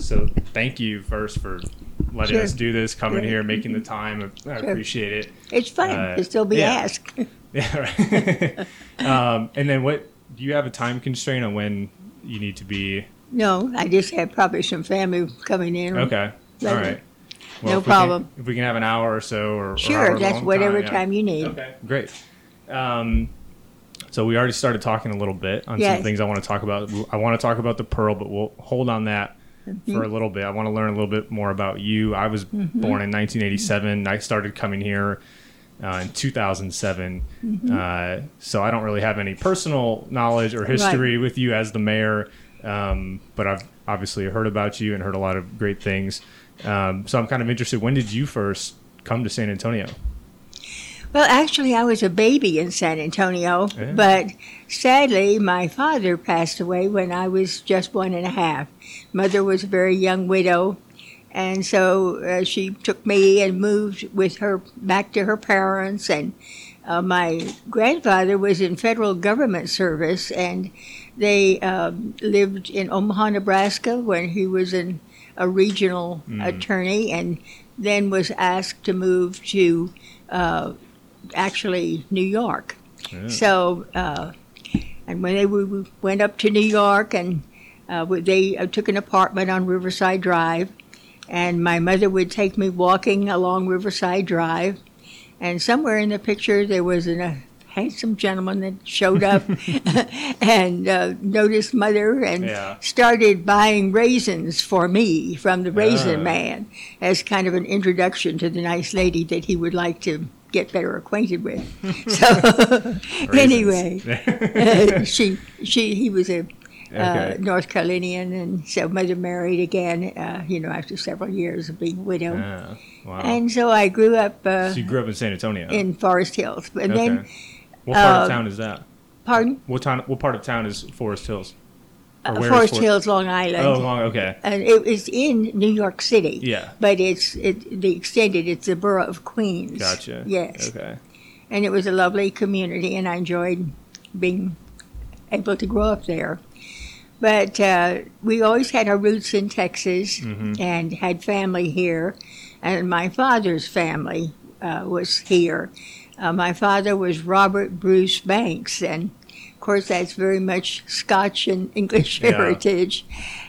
So thank you first for letting Sure. us do this, coming Yeah. here, making the time. I Sure. appreciate it. It's fun Uh, to still be yeah. asked. Yeah, right. um, and then what? Do you have a time constraint on when you need to be? no, I just have probably some family coming in. Okay, all right. No if we can- problem. if we can have an hour or so, or or Sure, however that's whatever yeah. time you need. Okay, great. Um, so we already started talking a little bit on Yes. some things I want to talk about. I want to talk about the pearl, but we'll hold on that Mm-hmm. For a little bit. I want to learn a little bit more about you. I was Mm-hmm. born in 1987. I started coming here uh, in 2007. Mm-hmm. Uh, so I don't really have any personal knowledge or history with you as the mayor, um, but I've obviously heard about you and heard a lot of great things. Um, so I'm kind of interested. When did you first come to San Antonio? Well, actually, I was a baby in San Antonio, Yeah. but sadly, my father passed away when I was just one and a half. Mother was a very young widow, and so uh, she took me and moved with her back to her parents. And uh, my grandfather was in federal government service, and they um, lived in Omaha, Nebraska, when he was an, a regional attorney, and then was asked to move to. Actually New York. Yeah. So, uh, and when they we we went up to New York, and uh, they uh, took an apartment on Riverside Drive, and my mother would take me walking along Riverside Drive, and somewhere in the picture there was an, a handsome gentleman that showed up and uh, noticed mother and Yeah. started buying raisins for me from the raisin Ah. man as kind of an introduction to the nice lady that he would like to get better acquainted with. So anyway, uh, she she he was a uh, Okay. North Carolinian, and so mother married again. Uh, you know, after several years of being widowed, Ah, wow. and so I grew up uh, so you grew up in San Antonio. in Forest Hills. And okay. then, what part uh, of town is that? pardon, What town? What part of town is Forest Hills? Uh, Forest For- Hills, Long Island. Oh, long. Okay. and it was in New York City. Yeah. But it's it, the extended. It's the borough of Queens. Gotcha. Yes. Okay. and it was a lovely community, and I enjoyed being able to grow up there. But uh, we always had our roots in Texas Mhm. and had family here, and my father's family uh, was here. Uh, my father was Robert Bruce Banks, and of course that's very much Scotch and English Yeah. heritage.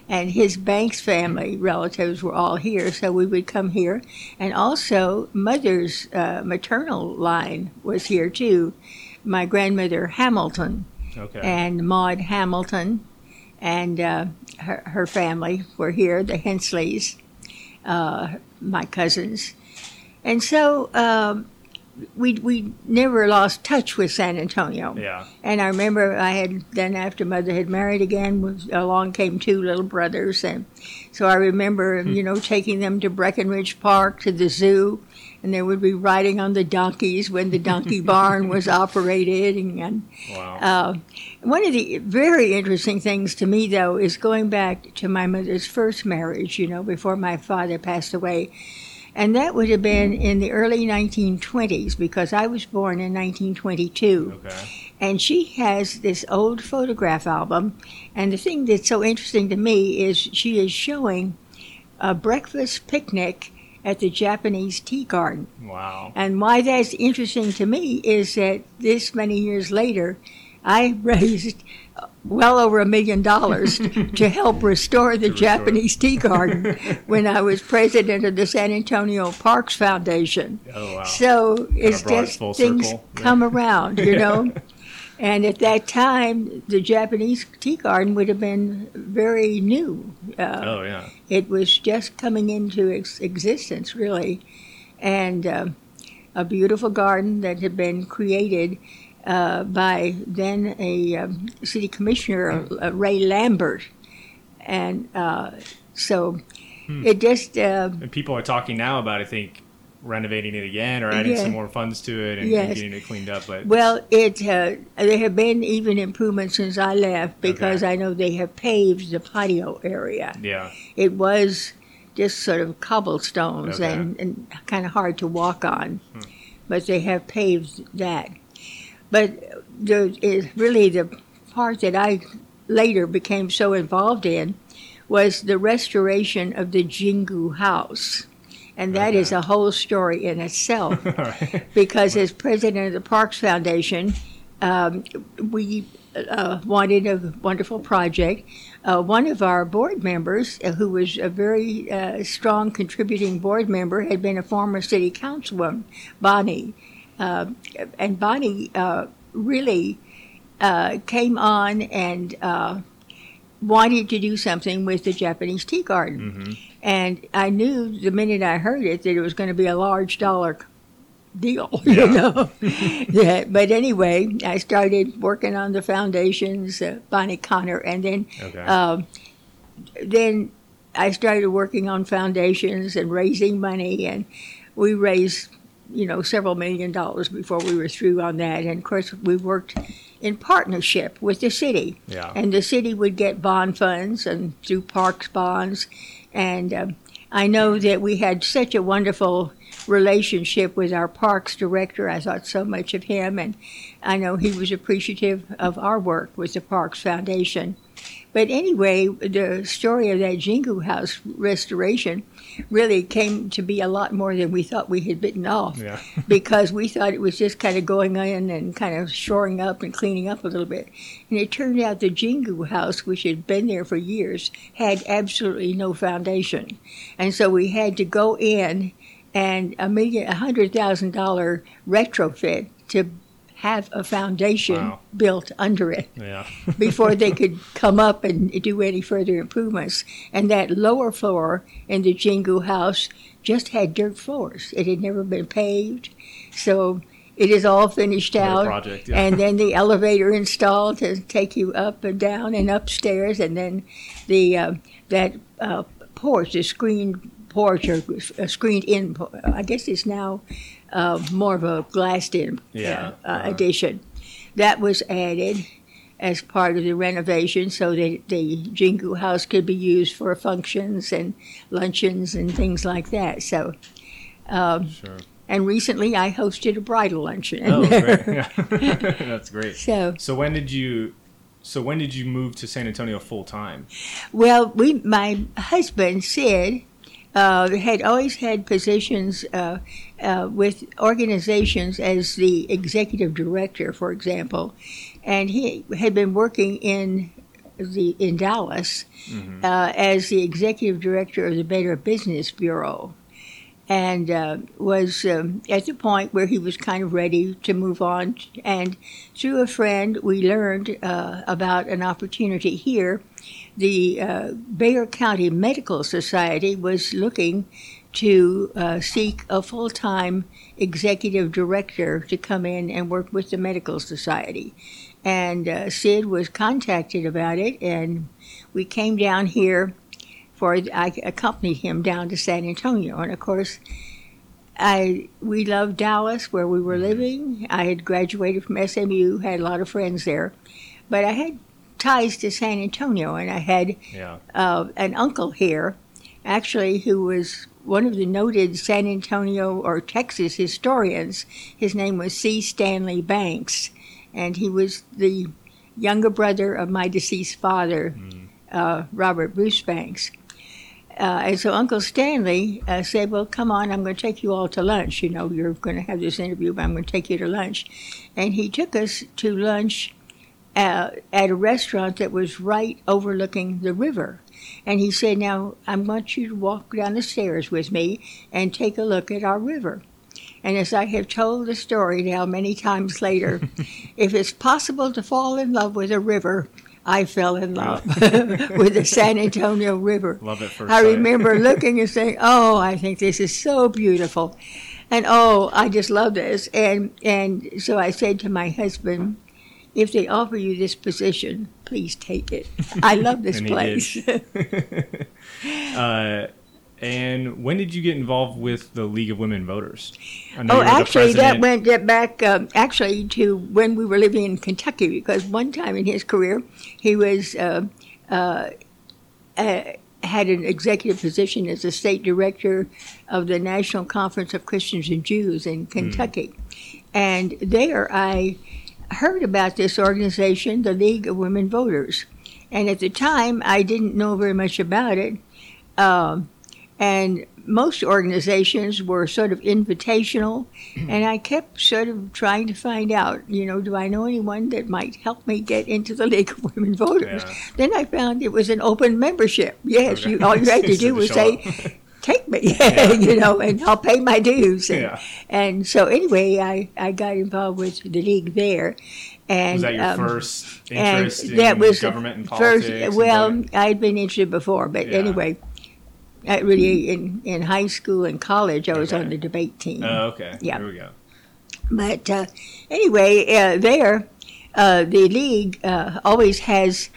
And his Banks family relatives were all here, so we would come here. And also, mother's uh, maternal line was here too. My grandmother Hamilton Okay. and Maud Hamilton and uh, her, her family were here, the Hensleys, uh, my cousins. And so um, we, we never lost touch with San Antonio. yeah. And I remember I had then after mother had married again, was, along came two little brothers, and so I remember you know taking them to Brackenridge Park to the zoo, and they would be riding on the donkeys when the donkey barn was operated, and, and Wow. uh, one of the very interesting things to me, though, is going back to my mother's first marriage, you know, before my father passed away. And that would have been in the early 1920s because I was born in 1922. okay. And she has this old photograph album. And the thing that's so interesting to me is she is showing a breakfast picnic at the Japanese tea garden. Wow. And why that's interesting to me is that this many years later, I raised well over a million dollars to help restore the restore. Japanese tea garden when I was president of the San Antonio Parks Foundation. Oh wow. So it's just things circle. Yeah. come around, you know. and at that time, the Japanese tea garden would have been very new. Uh, oh yeah. it was just coming into ex- existence, really, and um a beautiful garden that had been created uh, by then a um, city commissioner, uh, Ray Lambert, and uh, so Hmm. it just uh, And people are talking now about I think renovating it again or adding Yeah. some more funds to it and, and getting it cleaned up. But well, it uh, there have been even improvements since I left because Okay. I know they have paved the patio area. yeah. It was just sort of cobblestones Okay. and, and kind of hard to walk on, Hmm. but they have paved that. But the is really the part that I later became so involved in was the restoration of the Jingu House. And that is Okay. a whole story in itself right. because as president of the Parks Foundation, um, we uh, wanted a wonderful project. Uh, one of our board members, uh, who was a very uh, strong contributing board member, had been a former city councilwoman, Bonnie. Uh, and Bonnie uh, really uh, came on and uh, wanted to do something with the Japanese tea garden. And I knew the minute I heard it that it was going to be a large dollar deal, you know. yeah, but anyway, I started working on the foundations, uh, Bonnie Connor, and then Okay. um, then I started working on foundations and raising money, and we raised, you know, several million dollars before we were through on that. And of course, we worked in partnership with the city, yeah. and the city would get bond funds and do parks bonds. And um, I know that we had such a wonderful relationship with our parks director. I thought so much of him, and I know he was appreciative of our work with the Parks Foundation. But anyway, the story of that Jingu House restoration really came to be a lot more than we thought we had bitten off yeah. because we thought it was just kind of going in and kind of shoring up and cleaning up a little bit. And it turned out the Jingu house, which had been there for years, had absolutely no foundation. And so we had to go in and a million, a hundred thousand dollar retrofit to have a foundation Wow. built under it Yeah. before they could come up and do any further improvements. And that lower floor in the Jingu house just had dirt floors. It had never been paved. So it is all finished out. project. Yeah. And then the elevator installed to take you up and down and upstairs, and then the uh, that uh, porch, the screened porch or a screened in. I guess it's now uh, more of a glassed-in Yeah, uh, uh, uh-huh. addition. That was added as part of the renovation, so that the Jingu house could be used for functions and luncheons and things like that. So. Um, sure. and recently, I hosted a bridal luncheon. Oh, great. That's great. so, So when did you? So when did you move to San Antonio full time? well, we, my husband Sid, uh, had always had positions uh, uh, with organizations as the executive director, for example, and he had been working in the in Dallas uh, as the executive director of the Better Business Bureau. And uh, was um, at the point where he was kind of ready to move on. And through a friend, we learned uh, about an opportunity here. The uh, Bexar County Medical Society was looking to uh, seek a full time executive director to come in and work with the Medical Society. And uh, Sid was contacted about it, and we came down here for I accompanied him down to San Antonio, and of course, I we loved Dallas where we were living. I had graduated from SMU, had a lot of friends there, but I had ties to San Antonio, and I had Yeah. uh, an uncle here, actually, who was one of the noted San Antonio or Texas historians. His name was C. Stanley Banks, and he was the younger brother of my deceased father, uh, Robert Bruce Banks. Uh, and so Uncle Stanley uh, said, Well, come on, I'm going to take you all to lunch. You know, you're going to have this interview, but I'm going to take you to lunch. And he took us to lunch uh, at a restaurant that was right overlooking the river. And he said, Now, I want you to walk down the stairs with me and take a look at our river. And as I have told the story now many times later, if it's possible to fall in love with a river, I fell in love with the San Antonio River. Love it first I sight. remember looking and saying, "Oh, I think this is so beautiful," and oh, I just love this. And and so I said to my husband, "If they offer you this position, please take it. I love this And place." uh, and when did you get involved with the League of Women Voters? Oh, the actually, that went back um, actually to when we were living in Kentucky because one time in his career he was uh, uh, uh, had an executive position as a state director of the National Conference of Christians and Jews in Kentucky, and there I heard about this organization, the League of Women Voters. And at the time, I didn't know very much about it. Um, and most organizations were sort of invitational, and I kept sort of trying to find out, you know, do I know anyone that might help me get into the League of Women Voters? Yeah. Then I found it was an open membership. Yes, Okay. you all you had to do was say, "Take me," you know, and I'll pay my dues. And, Yeah. and so anyway, I, I got involved with the league there. And Was that your um, first interest in that was government and first. politics? and Well. I'd been interested before, but Yeah. anyway, I really in in high school and college, I was Okay. on the debate team. Oh, okay. Yeah. There we go. But uh, anyway, uh, there, uh, the league uh, always has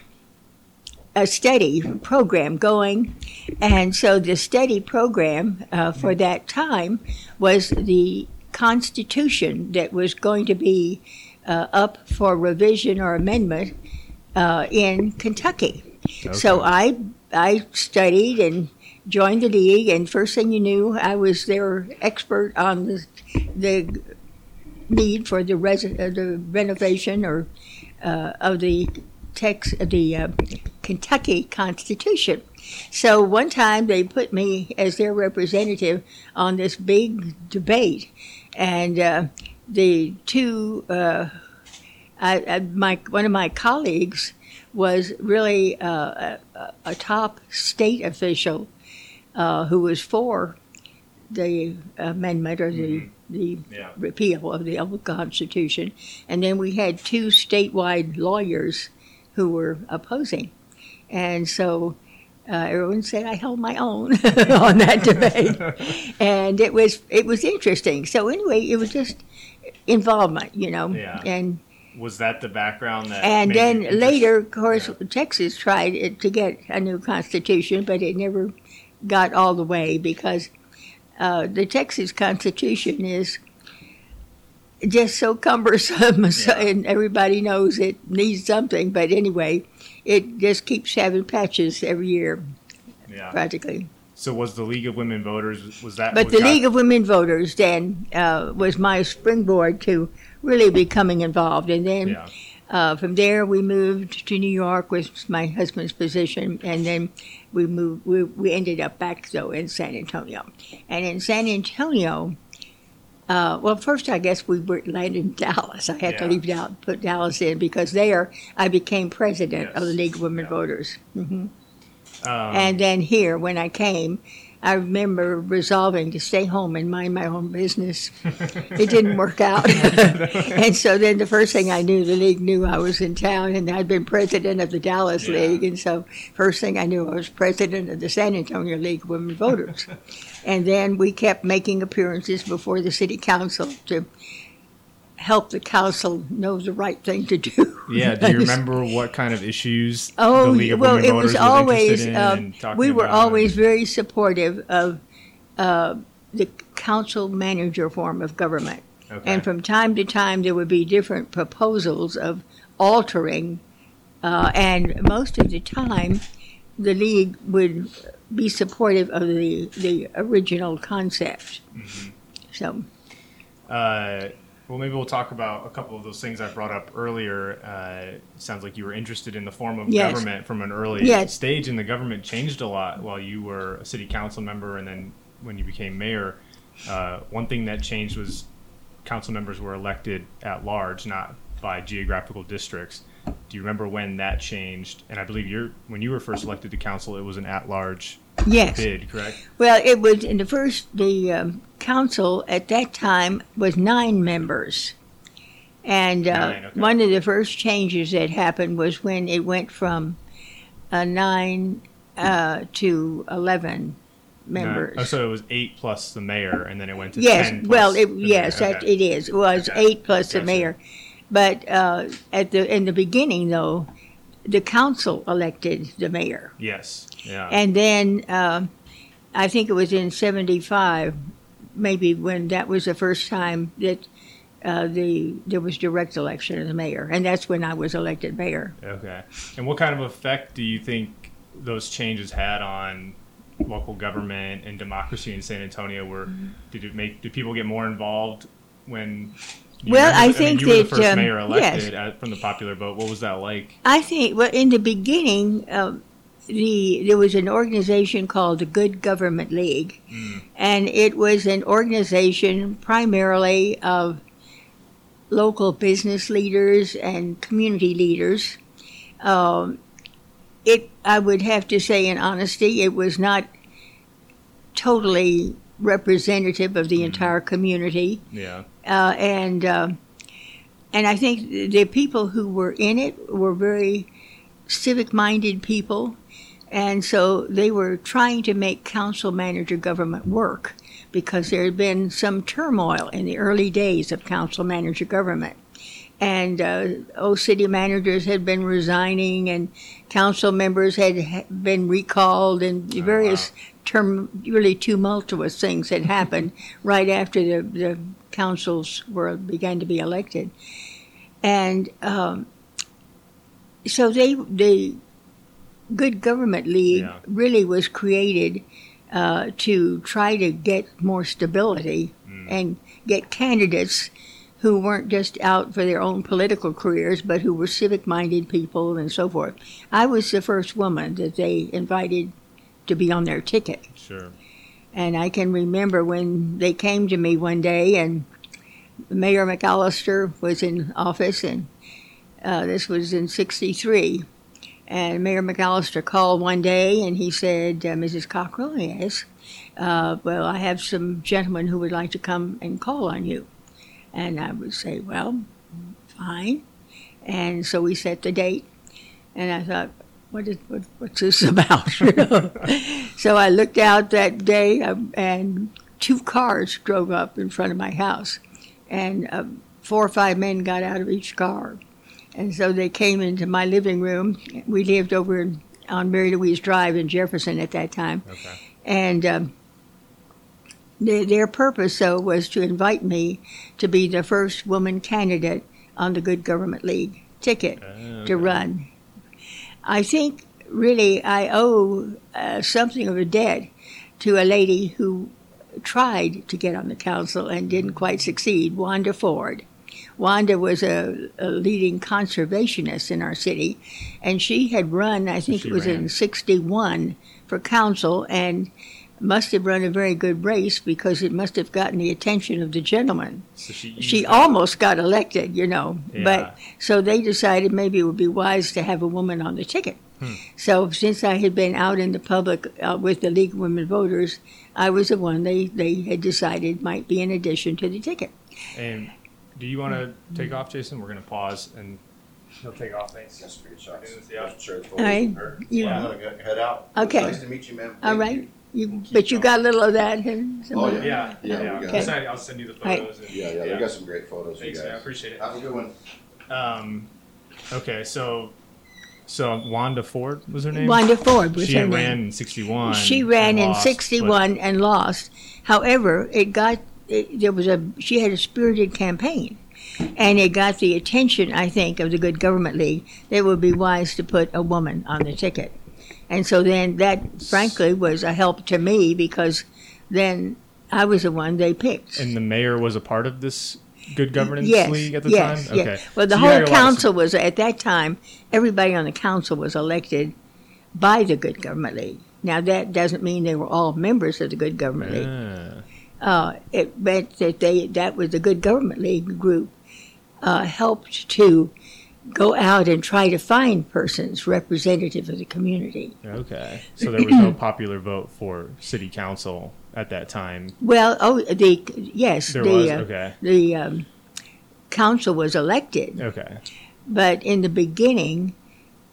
a study program going, and so the study program uh, for that time was the Constitution that was going to be uh, up for revision or amendment uh, in Kentucky. So I I studied and joined the league, and first thing you knew, I was their expert on the the need for the res- uh, the renovation or uh, of the text the uh, Kentucky Constitution. So one time they put me as their representative on this big debate, and uh, the two uh, I, I, my one of my colleagues was really uh, a, a top state official uh, who was for the amendment or the the Yeah. repeal of the old Constitution, and then we had two statewide lawyers who were opposing, and so. Uh, everyone said I held my own on that debate, and it was it was interesting. So anyway, it was just involvement, you know, Yeah. and Was that the background that? and then later, of course, Yeah. Texas tried it to get a new constitution, but it never got all the way because uh, the Texas Constitution is just so cumbersome, so- Yeah. and everybody knows it needs something. But anyway, it just keeps having patches every year, Yeah. practically. So was the League of Women Voters? Was that? But was the that- League of Women Voters then uh, was my springboard to really becoming involved, and then. Yeah. Uh, from there, we moved to New York with my husband's position, and then we moved. We, we ended up back though in San Antonio, and in San Antonio, uh, well, first I guess we were landed in Dallas. I had to leave out, put Dallas in because there I became president of the League of Women Yeah. Voters. hmm Um, And then here, when I came, I remember resolving to stay home and mind my own business. it didn't work out. and so then the first thing I knew, the league knew I was in town and I'd been president of the Dallas Yeah. League. And so first thing I knew, I was president of the San Antonio League of Women Voters. and then we kept making appearances before the city council to help the council know the right thing to do. yeah. Do you remember what kind of issues Oh, the League of well, Women it was always, uh, we were always very supportive of uh, the council manager form of government. Okay. And from time to time, there would be different proposals of altering, uh, and most of the time, the league would be supportive of the, the original concept. Mm-hmm. So, Uh, well, maybe we'll talk about a couple of those things I brought up earlier. Uh, sounds like you were interested in the form of Yes. government from an early Yes. stage, and the government changed a lot while you were a city council member, and then when you became mayor. Uh, one thing that changed was council members were elected at large, not by geographical districts. Do you remember when that changed? And I believe you're when you were first elected to council, it was an at-large yes. bid, correct? Well, it was in the first, the um, council at that time was nine members. And uh, Nine, okay. one of the first changes that happened was when it went from uh, nine uh, to 11 members. Oh, so it was eight plus the mayor, and then it went to yes, 10 plus well, it, yes, mayor. that, Okay. it is. It was Okay. eight plus the mayor. But uh, at the in the beginning, though, the council elected the mayor. Yes. Yeah. And then um I think it was in '75, maybe when that was the first time that uh, the there was direct election of the mayor, and that's when I was elected mayor. okay. And what kind of effect do you think those changes had on local government and democracy in San Antonio? Where Mm-hmm. did it make did people get more involved when You Well, remember- I mean, think you were the that, first um, mayor yes. at, from the popular vote. What was that like? I think well in the beginning, um, the there was an organization called the Good Government League, and it was an organization primarily of local business leaders and community leaders. Um, it I would have to say in honesty, it was not totally representative of the entire community Yeah. Uh, and uh, and I think the people who were in it were very civic-minded people, and so they were trying to make council manager government work because there had been some turmoil in the early days of council manager government. And uh, oh, city managers had been resigning, and council members had been recalled, and various term, really tumultuous things had happened right after the, the councils were began to be elected, and um, so they the Good Government League Yeah. really was created uh, to try to get more stability and get candidates who weren't just out for their own political careers, but who were civic minded people and so forth. I was the first woman that they invited to be on their ticket. Sure. And I can remember when they came to me one day, and Mayor McAllister was in office, and uh, this was in '63. And Mayor McAllister called one day, and he said, uh, "Mrs. Cockrell, yes, uh, well, I have some gentlemen who would like to come and call on you." And I would say, "Well, fine." And so we set the date, and I thought, what is what, what's this about? You know? so I looked out that day, um, and two cars drove up in front of my house, and um, four or five men got out of each car, and so they came into my living room. We lived over in, on Mary Louise Drive in Jefferson at that time, Okay. and um, their, their purpose, though, was to invite me to be the first woman candidate on the Good Government League ticket Uh, to run. I think really I owe uh, something of a debt to a lady who tried to get on the council and didn't quite succeed, Wanda Ford. Wanda was a, a leading conservationist in our city, and she had run, I think She it was ran. in 61, for council and must have run a very good race because it must have gotten the attention of the gentleman So she, she almost got elected, you know. Yeah. But so they decided maybe it would be wise to have a woman on the ticket. Hmm. So since I had been out in the public uh, with the League of Women Voters, I was the one they, they had decided might be an addition to the ticket. And do you want to take off, Jason? We're going to pause and he'll take off. Thanks. Yes, for your shots. Yeah. Share the All right. photos. You- I'm gonna head out. Okay. Nice to meet you, ma'am. All Thank right. You. You, We'll keep but you going. got a little of that. And Oh, yeah. Yeah, Yeah, yeah. we I'll, it. send, I'll send you the Right. photos. and- Yeah, yeah, we got some great photos, you Thanks, man. I guys. appreciate it. Have a good one. Um, okay, so so Wanda Ford was her name. Wanda Ford was she her had name. ran in '61. She ran and in lost, '61 and lost. However, it got it, there was a she had a spirited campaign, and it got the attention I think of the Good Government League. That it would be wise to put a woman on the ticket, and so then that frankly was a help to me because then I was the one they picked. And the mayor was a part of this good governance yes, league at the yes, time. yes. Okay. Well, the So whole lot of council was at that time. Everybody on the council was elected by the Good Government League. Now that doesn't mean they were all members of the Good Government League. Ah, uh, it meant that they that was the Good Government League group uh, helped to go out and try to find persons representative of the community. okay. So there was no popular vote for city council at that time. Well, oh, the yes, There the was uh, okay. the um, council was elected, Okay. but in the beginning,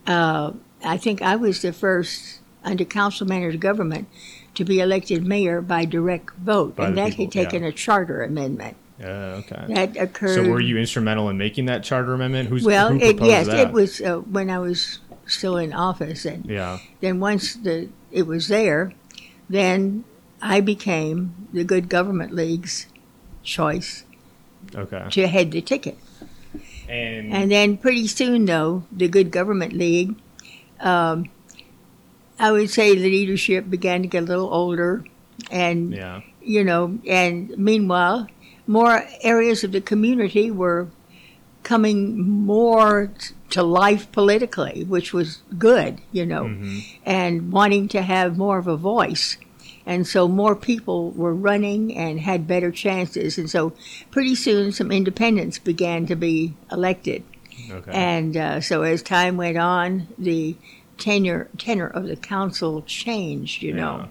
uh, I think I was the first under council manager government to be elected mayor by direct vote, By and that people, had taken yeah. a charter amendment. Uh, okay. That occurred. So were you instrumental in making that charter amendment? Who's Well, who it, yes, that? it was uh, when I was still in office, and Yeah. then once the it was there, then I became the Good Government League's choice Okay. to head the ticket. And, And then pretty soon, though, the Good Government League, um, I would say the leadership began to get a little older, and yeah. you know, and meanwhile, more areas of the community were coming more t- to life politically, which was good, you know, Mm-hmm. and wanting to have more of a voice. And so more people were running and had better chances. And so pretty soon some independents began to be elected. Okay. And uh, so as time went on, the tenure tenor of the council changed. You know,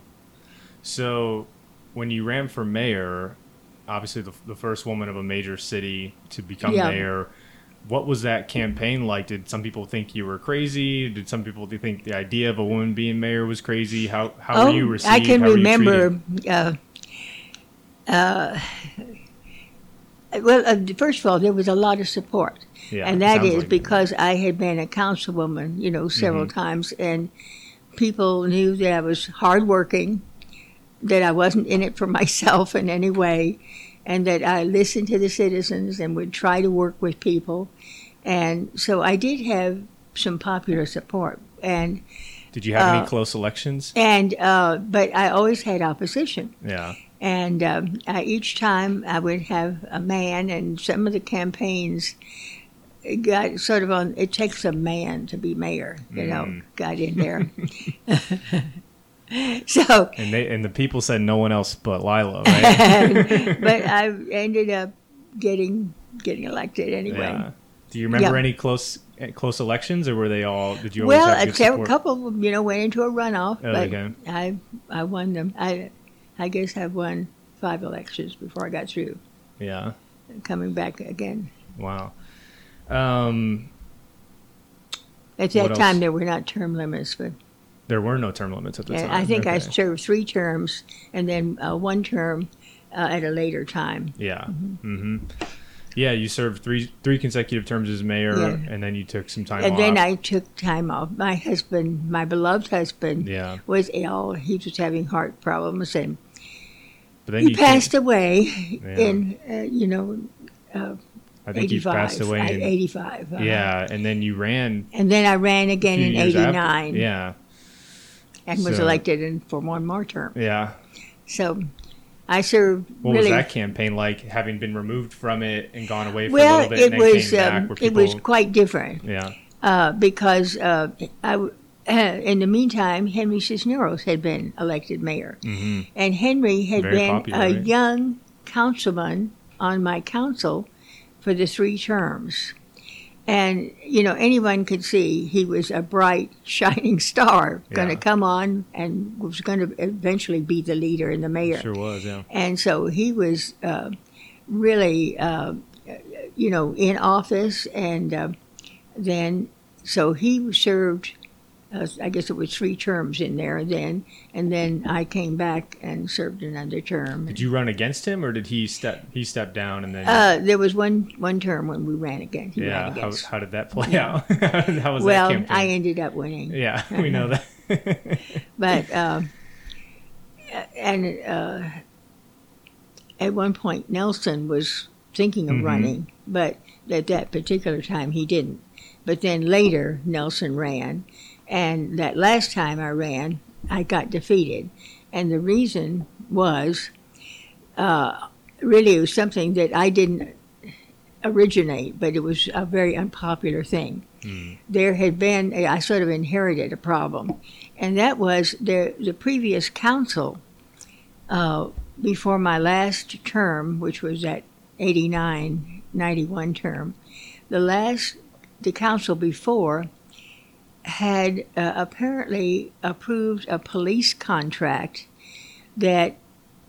So, when you ran for mayor, obviously the, the first woman of a major city to become Yeah. mayor, what was that campaign like? Did some people think you were crazy? Did some people think the idea of a woman being mayor was crazy? How how were you received? Oh, I can How remember. Uh, uh, well, uh, first of all, there was a lot of support, Yeah, and that is like it. because I had been a councilwoman, you know, several Mm-hmm. times, and people knew that I was hardworking, that I wasn't in it for myself in any way, and that I listened to the citizens and would try to work with people, and so I did have some popular support, and Did you have uh, any close elections? and uh, but I always had opposition. Yeah. And um, I, each time I would have a man, and some of the campaigns got sort of on. It takes a man to be mayor, you know. Mm. Got in there. so, And they and the people said no one else but Lila, right? but I ended up getting getting elected anyway. yeah. Do you remember Yeah. any close eh, close elections, or were they all? Did you always Well, have a support? couple of you know, went into a runoff, Oh, but okay. I I won them. I I guess I've won five elections before I got through. Yeah. Coming back again. Wow. Um, At that time, else? there were not term limits, but there were no term limits at the time. I think I served three terms and then uh, one term uh, at a later time. Yeah. Mm-hmm. Yeah, you served three three consecutive terms as mayor, Yeah. and then you took some time and off. then I took time off. My husband, my beloved husband, yeah, was ill. He was having heart problems, and but then he you passed away Yeah. in, uh, you know, I think 85. passed away. In, 85. uh-huh. yeah, and then you ran And then I ran again in 89 Yeah, and was So- elected in, for one more term. yeah. So I served What really was that campaign like? Having been removed from it and gone away for a well. little bit, It and was back. um, Were it was quite different. yeah, uh, because uh, I in the meantime, Henry Cisneros had been elected mayor, hmm and Henry had Very been popular, a right? young councilman on my council for the three terms. And you know, anyone could see he was a bright, shining star, going to come on and was going to eventually be the leader and the mayor. sure was. Yeah, And so he was uh, really, uh, you know, in office, and uh, then so he served. Uh, I guess it was three terms in there then, and then I came back and served another term. did you run against him, or did he step he stepped down and then? Uh, there was one one term when we ran again. He yeah, ran how, against. how did that play out? how was well, that campaign? I ended up winning. yeah, we know that. But uh, and uh, at one point Nelson was thinking of Mhm. running, but at that particular time he didn't. But then later Nelson ran, and that last time I ran, I got defeated, and the reason was uh, really it was something that I didn't originate, but it was a very unpopular thing. Hmm. There had been I sort of inherited a problem, and that was the the previous council uh, before my last term, which was that 89, 91 term. The last the council before had uh, apparently approved a police contract that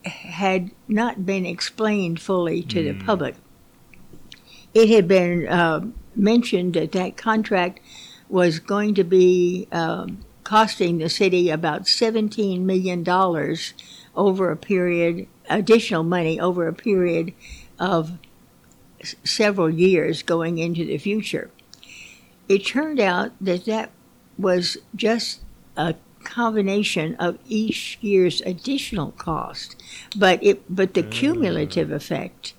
had not been explained fully to the public. It had been uh, mentioned that that contract was going to be um, costing the city about $17 million over a period, additional money over a period of s- several years going into the future. It turned out that that was just a combination of each year's additional cost, but it but the mm. cumulative effect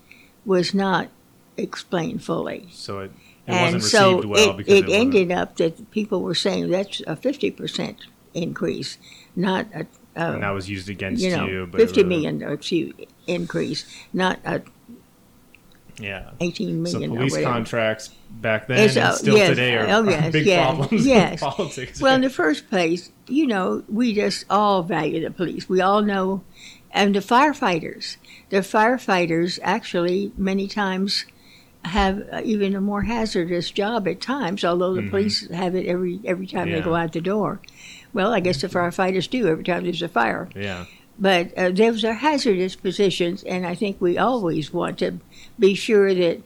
was not explained fully. so it, it and wasn't so received well it, because it it, ended up that people were saying that's a 50% increase, not a, a and that was used against you know, you. But fifty million excuse, increase, not a Yeah. eighteen million. So police contracts back then It's, and uh, still yes, today are, oh, are yes, big yes, problems yes. in politics. Well, in the first place, you know, we just all value the police. We all know, and the firefighters. The firefighters actually many times have uh, even a more hazardous job at times, although the Mhm. police have it every every time they go out the door. Well, I guess the firefighters do every time there's a fire. yeah. But uh, those are hazardous positions, and I think we always want to be sure that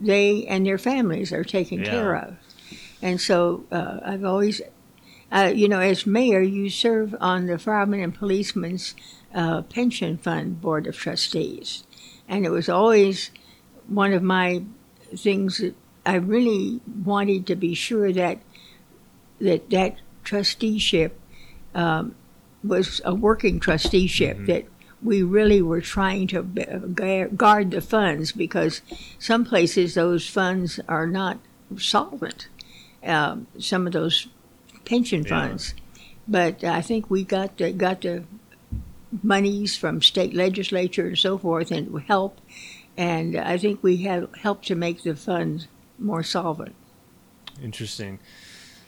they and their families are taken Yeah. care of. And so uh, I've always, uh, you know, as mayor, you serve on the Firemen and Policemen's uh, Pension Fund Board of Trustees. And it was always one of my things that I really wanted to be sure that that, that trusteeship um, was a working trusteeship Mhm. that we really were trying to guard the funds because some places those funds are not solvent. Um, some of those pension Yeah. funds, but I think we got the, got the monies from state legislature and so forth, and help. And I think we have helped to make the funds more solvent. Interesting.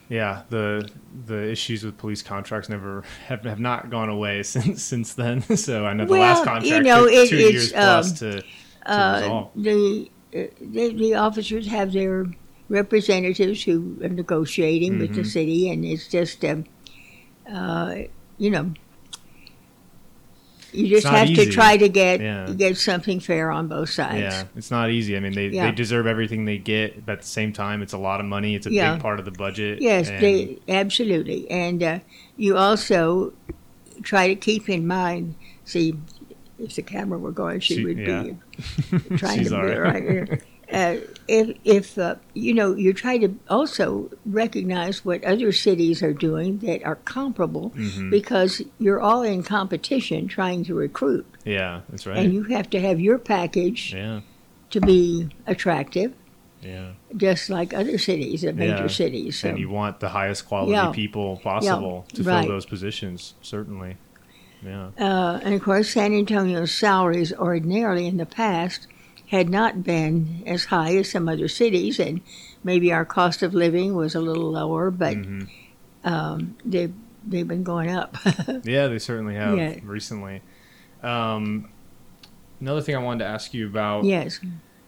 Yeah, the the issues with police contracts never have, have not gone away since since then. So I know the Well, last contract you know, took it- two years plus um, to, to Uh, resolve. the, uh, the the officers have their representatives who are negotiating with the Mhm. city, and it's just, um, uh, you know, you just have easy. to try to get Yeah. get something fair on both sides. Yeah, it's not easy. I mean, they, Yeah. they deserve everything they get, but at the same time, it's a lot of money. It's a Yeah. big part of the budget. Yes, and- they absolutely, and uh, you also try to keep in mind. See, if the camera were going, she, She- would be trying to be right. right here. Uh, if if uh, you know, you try to also recognize what other cities are doing that are comparable, Mhm. because you're all in competition trying to recruit, Yeah, that's right. and you have to have your package yeah, to be attractive, yeah. just like other cities, the major Yeah. cities. So. and you want the highest quality Yeah. people possible to right. fill those positions, certainly. Yeah. Uh, and of course, San Antonio's salaries ordinarily in the past had not been as high as some other cities, and maybe our cost of living was a little lower, but Mhm. um, they've, they've been going up. Yeah, they certainly have Yeah. recently. Um, another thing I wanted to ask you about. yes.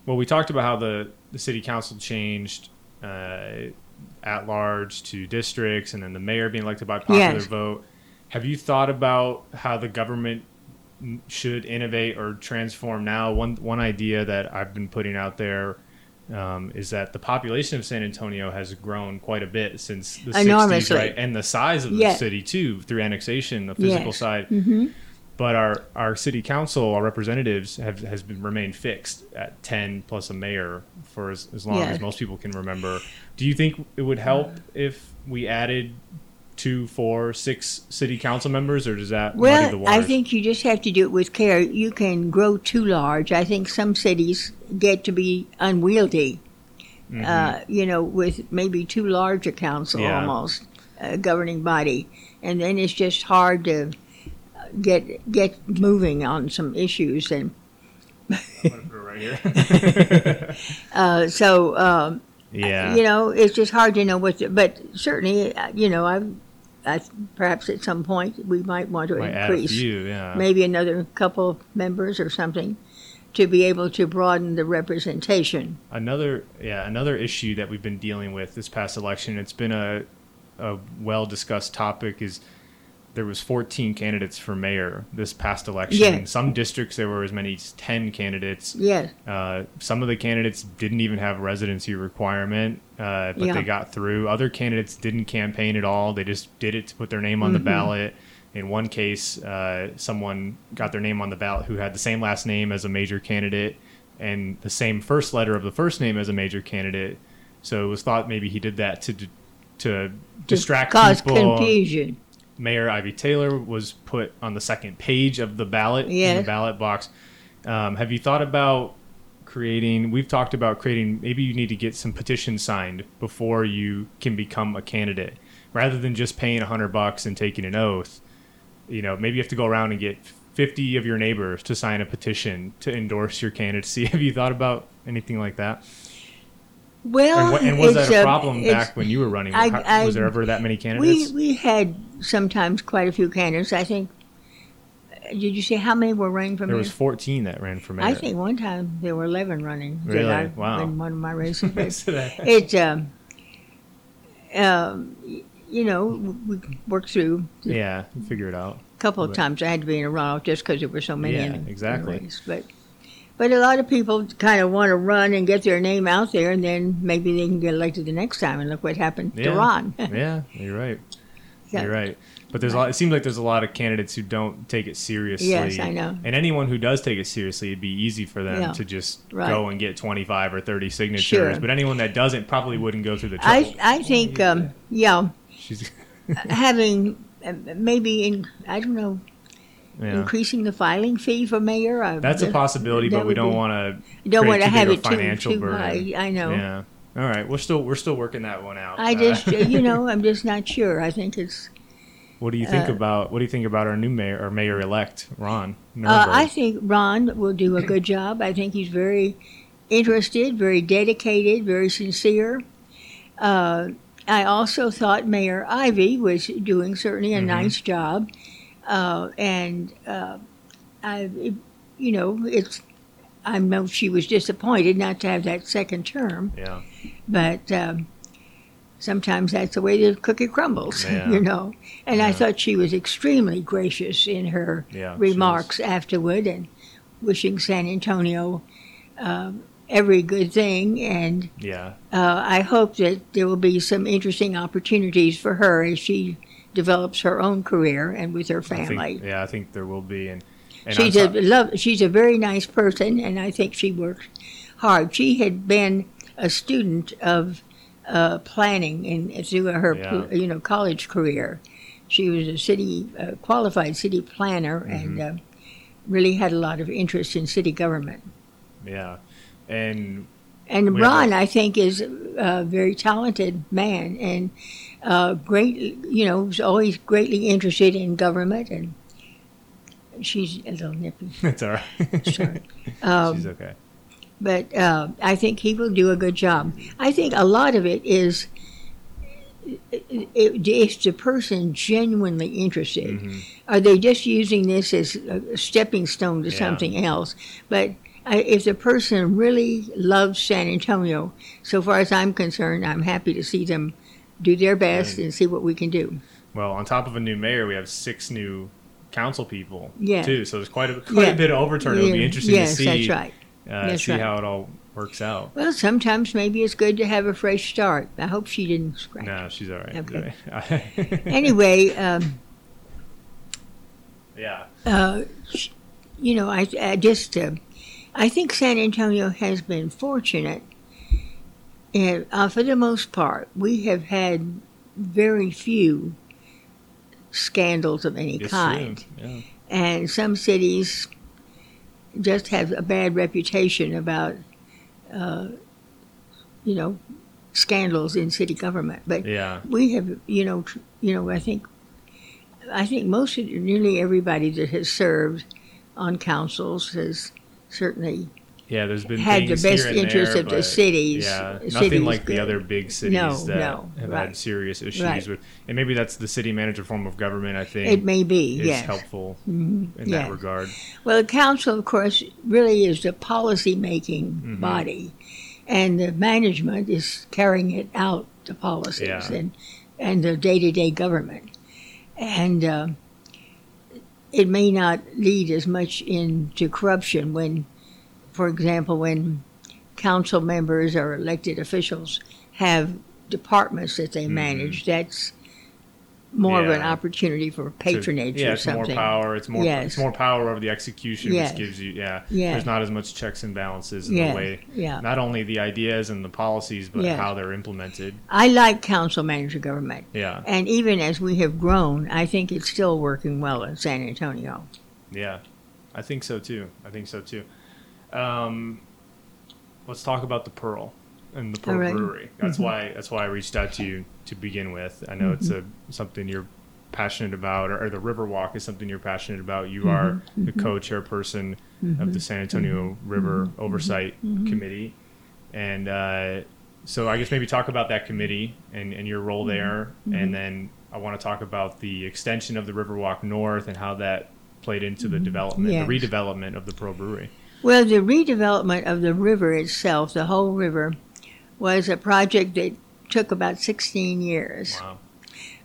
Well, we talked about how the, the city council changed uh, at large to districts and then the mayor being elected by popular Yes. vote. Have you thought about how the government should innovate or transform now? One, one idea that I've been putting out there um, is that the population of San Antonio has grown quite a bit since the 60s, right? And the size of the city, too, through annexation, the physical Yes. side hmm but our our city council, our representatives have has been remained fixed at ten plus a mayor for as, as long Yeah. as most people can remember. Do you think it would help if we added two, four, six city council members, or does that Well, I think you just have to do it with care. You can grow too large. I think some cities get to be unwieldy. Mhm. uh, you know, with maybe too large a council Yeah. almost, a governing body, and then it's just hard to get get moving on some issues. And I'm gonna put it right here. uh, so, um, yeah, you know, it's just hard to know what. To, but certainly, uh, you know, I, I perhaps at some point we might want to might increase few. Yeah, maybe another couple members or something to be able to broaden the representation. another yeah another issue that we've been dealing with this past election it's been a, a well discussed topic is there was 14 candidates for mayor this past election Yeah. in some districts there were as many as 10 candidates Yes. uh, some of the candidates didn't even have a residency requirement uh, but Yeah. they got through other candidates didn't campaign at all they just did it to put their name on the Mhm. ballot in one case, uh, someone got their name on the ballot who had the same last name as a major candidate and the same first letter of the first name as a major candidate. So it was thought maybe he did that to d- to distract cause people. confusion. Mayor Ivy Taylor was put on the second page of the ballot in the ballot box. Um, have you thought about creating? We've talked about creating. Maybe you need to get some petitions signed before you can become a candidate, rather than just paying a hundred bucks and taking an oath. You know, maybe you have to go around and get 50 of your neighbors to sign a petition to endorse your candidacy. Have you thought about anything like that? Well, And, what, and was that a problem back when you were running? I- I- was there ever that many We candidates? we had sometimes quite a few candidates. I think. Did you say how many were running for me? there mayor? was 14 that ran for mayor. I think one time there were eleven running. that Really? I- Wow. In one of my races, but So it. Um, um, you know, we worked through yeah, figure it out. a couple of times. I had to be in a runoff just because there were so many. Yeah, in the- in exactly. race. But but a lot of people kind of want to run and get their name out there, and then maybe they can get elected the next time. And look what happened Yeah. to Ron. yeah, you're right. Yeah. You're right. But there's a lot. It seems like there's a lot of candidates who don't take it seriously. Yes, I know. And anyone who does take it seriously, it'd be easy for them Yeah. to just Right. go and get 25 or 30 signatures. Sure. But anyone that doesn't probably wouldn't go through the trouble. I I think um, yeah, She's, having uh, maybe in I don't know yeah. increasing the filing fee for mayor. That's a possibility, but we don't want to. You don't want to have it too, financial too burden. high. I know. Yeah. All right. We're still we're still working that one out. I just, uh, you know, I'm just not sure. I think it's. what do you think uh, about what do you think about our new mayor or mayor elect Ron? Uh, I think Ron will do a good job. I think he's very interested, very dedicated, very sincere. Uh, I also thought Mayor Ivy was doing certainly a Mhm. nice job, uh, and uh, I, you know, it's. I know she was disappointed not to have that second term, yeah. But um, sometimes that's the way the cookie crumbles, Yeah. you know. And I thought she was extremely gracious in her Yeah. remarks afterward and wishing San Antonio um, every good thing. And Yeah. uh, I hope that there will be some interesting opportunities for her as she develops her own career and with her I think- family. yeah, I think there will be, and, and she's a love. She's a very nice person, and I think she works hard. She had been a student of uh, planning in through her Yeah. you know college career. She was a city uh, qualified city planner Mm-hmm. and uh, really had a lot of interest in city government. yeah, and And Ron, I think, is a very talented man and uh, great. You know, was always greatly interested in government, and she's a little nippy. That's all right. Sorry. Um, She's okay. But uh, I think he will do a good job. I think a lot of it is if the person genuinely interested, Mhm. are they just using this as a stepping stone to Yeah. something else? But if the person really loves San Antonio, so far as I'm concerned, I'm happy to see them do their best Right. and see what we can do. Well, on top of a new mayor, we have six new council people Yeah. too. So there's quite a quite Yeah. a bit of overturn. It'll be interesting yes, to see. that's right. Uh, see right. how it all works out. Well, sometimes maybe it's good to have a fresh start. I hope she didn't scratch. No, she's all right. Okay. Okay. Anyway. Um, yeah. uh, you know, I, I just, uh, I think San Antonio has been fortunate. And uh, for the most part, we have had very few scandals of any kind. Yeah. And some cities just have a bad reputation about, uh, you know, scandals in city government. But Yeah. we have, you know, tr- you know, I think, I think most of nearly everybody that has served on councils has certainly Yeah, there's been had the best interest there, of the cities- Yeah, nothing cities like the other big cities No, that no, have right. had serious issues Right. with, and maybe that's the city manager form of government. I think it may be is yes. helpful Mhm, in yes. that regard. Well, the council, of course, really is the policy making Mhm. body, and the management is carrying it out the policies Yeah. and and the day to day government, and uh, it may not lead as much into corruption when, for example, when council members or elected officials have departments that they Mhm. manage. That's more of an Yeah. opportunity for patronage yeah, or it's something. more power. It's more. Yes. It's more power over the execution, Yes. which gives you. Yeah. Yes. There's not as much checks and balances in Yeah, the way. yeah. Not only the ideas and the policies, but Yes. how they're implemented. I like council manager government. Yeah. And even as we have grown, I think it's still working well in San Antonio. Yeah, I think so too. I think so too. Um, let's talk about the Pearl and the Pearl right. Brewery. That's Mhm. why that's why I reached out to you to begin with. I know it's a mm-hmm. something you're passionate about, or, or the Riverwalk is something you're passionate about. You mm-hmm. are the mm-hmm. co-chairperson of the San Antonio River Oversight Committee, and uh, so I guess maybe talk about that committee and, and your role there, and then I want to talk about the extension of the Riverwalk North and how that played into the development, Yes. the redevelopment of the Pearl Brewery. Well, the redevelopment of the river itself, the whole river, was a project that took about 16 years. Wow.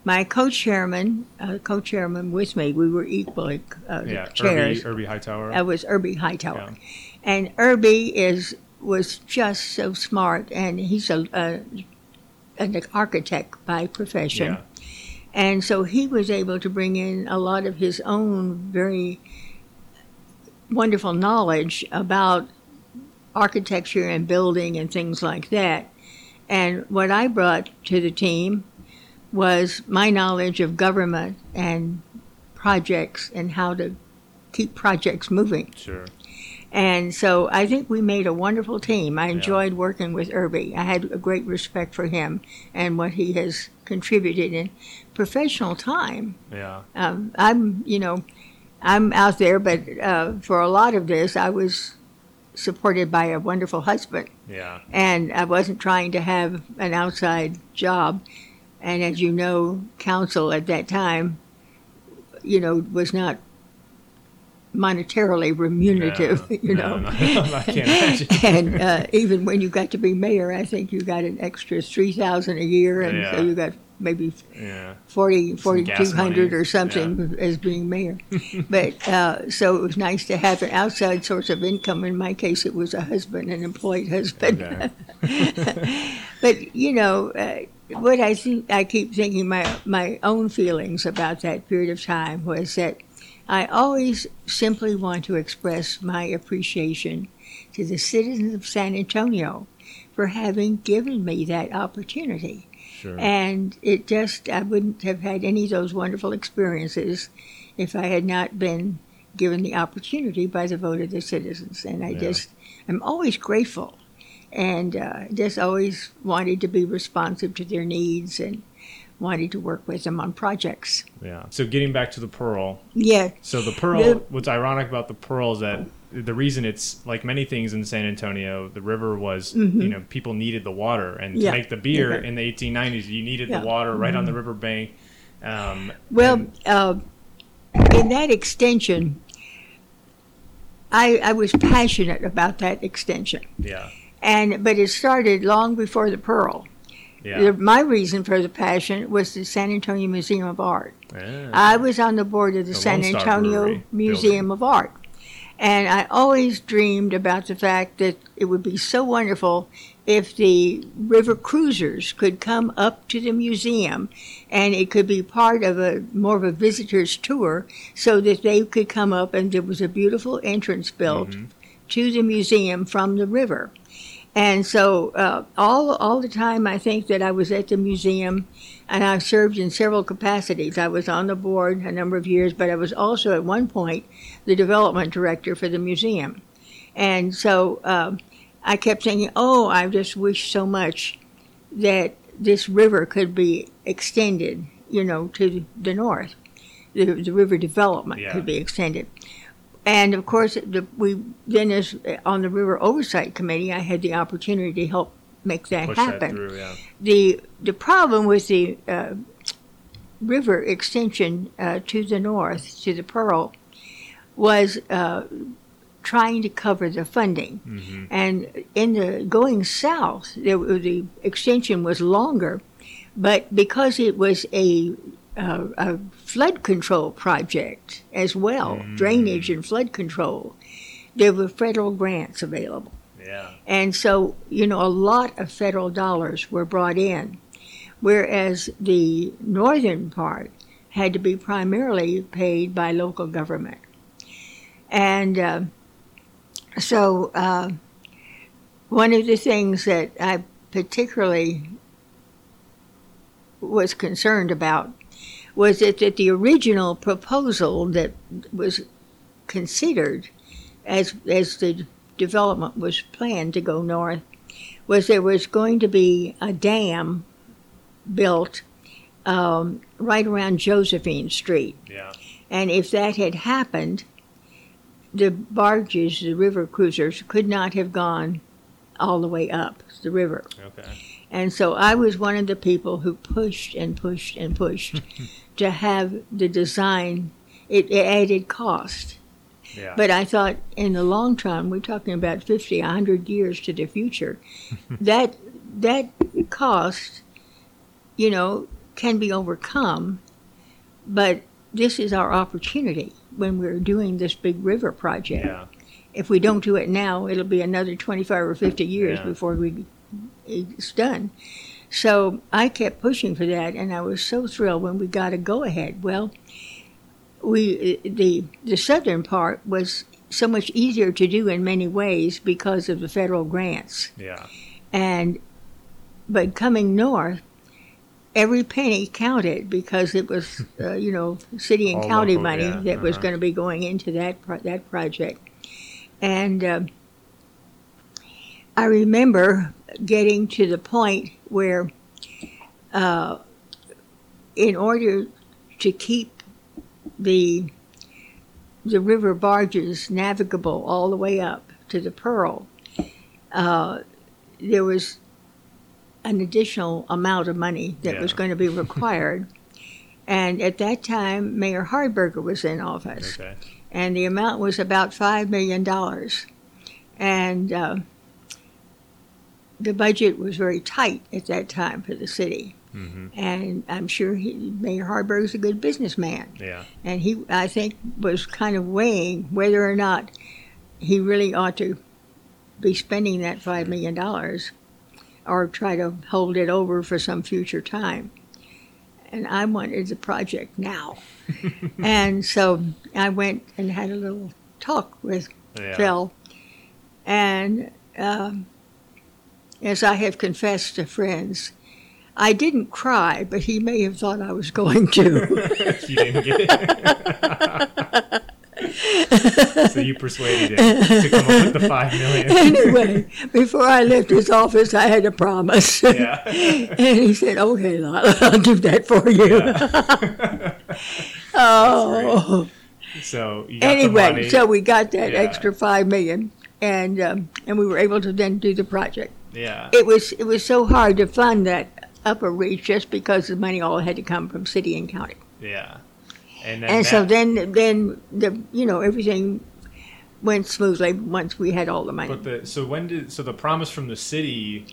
My co-chairman, uh, co-chairman with me, we were equally uh, Yeah, chairs. Irby, Irby Hightower. I was Irby Hightower, Yeah. and Irby is was just so smart, and he's a, a an architect by profession. yeah. And so he was able to bring in a lot of his own very wonderful knowledge about architecture and building and things like that. And what I brought to the team was my knowledge of government and projects and how to keep projects moving. Sure. And so I think we made a wonderful team. I enjoyed working with Irby. I had a great respect for him and what he has contributed in professional time. Yeah. Um, I'm, you know, I'm out there, but uh, for a lot of this, I was supported by a wonderful husband, Yeah. and I wasn't trying to have an outside job. And as you know, council at that time, you know, was not monetarily remunerative, Yeah. you know. no, I can't imagine. and uh, even when you got to be mayor, I think you got an extra three thousand a year, and Yeah. so you got maybe Yeah. 40, 4,200 or something as being mayor. but uh, so it was nice to have an outside source of income. In my case, it was a husband, an employed husband. Okay. But you know, uh, what I think I keep thinking my my own feelings about that period of time was that I always simply want to express my appreciation to the citizens of San Antonio for having given me that opportunity. Sure. And it just, I wouldn't have had any of those wonderful experiences if I had not been given the opportunity by the vote of the citizens. And I Yeah. just, I'm always grateful and uh, just always wanted to be responsive to their needs and wanted to work with them on projects. yeah. So getting back to the Pearl, Yeah, So the pearl. The- what's ironic about the pearl is that the reason it's like many things in San Antonio, the river was you know people needed the water, and Mm-hmm. Yeah. to make the beer Okay. in the 1890s, you needed Yeah. Mm-hmm. the water right on the riverbank. Um, Well, and- uh, in that extension, I, I was passionate about that extension. yeah, And but it started long before the Pearl. yeah, The- my reason for the passion was the San Antonio Museum of Art. Yeah. I was on the board of the, The San Antonio Brewery Museum of Art. And I always dreamed about the fact that it would be so wonderful if the river cruisers could come up to the museum and it could be part of a more of a visitor's tour so that they could come up and there was a beautiful entrance built Mm-hmm. to the museum from the river. And so uh, all all the time, I think that I was at the museum, and I've served in several capacities. I was on the board a number of years, but I was also at one point the development director for the museum. And so um, I kept thinking, oh, I just wish so much that this river could be extended, you know, to the north. The, the river development Yeah. could be extended. And of course, the, we then, as on the River Oversight Committee, I had the opportunity to help make that push happen. that through. Yeah, The the problem with the uh, river extension uh, to the north to the Pearl was uh, trying to cover the funding, Mm-hmm. and in the going south, there, the extension was longer, but because it was a uh, a flood control project as well, drainage and flood control. There were federal grants available. And so, you know, a lot of federal dollars were brought in, whereas the northern part had to be primarily paid by local government. And uh, so, uh, one of the things that I particularly was concerned about was that, that the original proposal that was considered as as the development was planned to go north was there was going to be a dam built um, right around Josephine Street. Yeah. And if that had happened, the barges, the river cruisers, could not have gone all the way up the river. Okay. And so I was one of the people who pushed and pushed and pushed to have the design. It, it added cost. Yeah. But I thought in the long term, we're talking about 50, 100 years to the future, that, that cost, you know, can be overcome. But this is our opportunity when we're doing this big river project. yeah. If we don't do it now, it'll be another 25 or 50 years Yeah. before we it's done. So I kept pushing for that, and I was so thrilled when we got a go ahead. Well, we the the southern part was so much easier to do in many ways because of the federal grants, Yeah. and but coming north. Every penny counted because it was, uh, you know, city and All county local, money yeah, that was uh-huh. going to be going into that pro- that project. And um, I remember getting to the point where, uh, in order to keep the the river barges navigable all the way up to the Pearl, uh, there was an additional amount of money that was going to be required. and at that time, Mayor Hardberger was in office Okay. and the amount was about five million dollars, and uh, the budget was very tight at that time for the city. Hmm And I'm sure he, Mayor Hardberger's a good businessman, Yeah. and he, I think, was kind of weighing whether or not he really ought to be spending that five million dollars, or try to hold it over for some future time. And I wanted the project now. and so I went and had a little talk with Yeah. Phil. And um, as I have confessed to friends, I didn't cry, but he may have thought I was going to. you didn't get it. so you persuaded him to come up with the five million. anyway, before I left his office, I had a promise. Yeah. and he said, okay, Lila, I'll do that for you. Yeah. oh. so you got the Anyway, money. so we got that Yeah. extra five million, and um, and we were able to then do the project. yeah. It was it was so hard to fund that upper reach just because the money all had to come from city and county. Yeah. And then and so then then the you know everything went smoothly once we had all the money. But the so when did so the promise from the city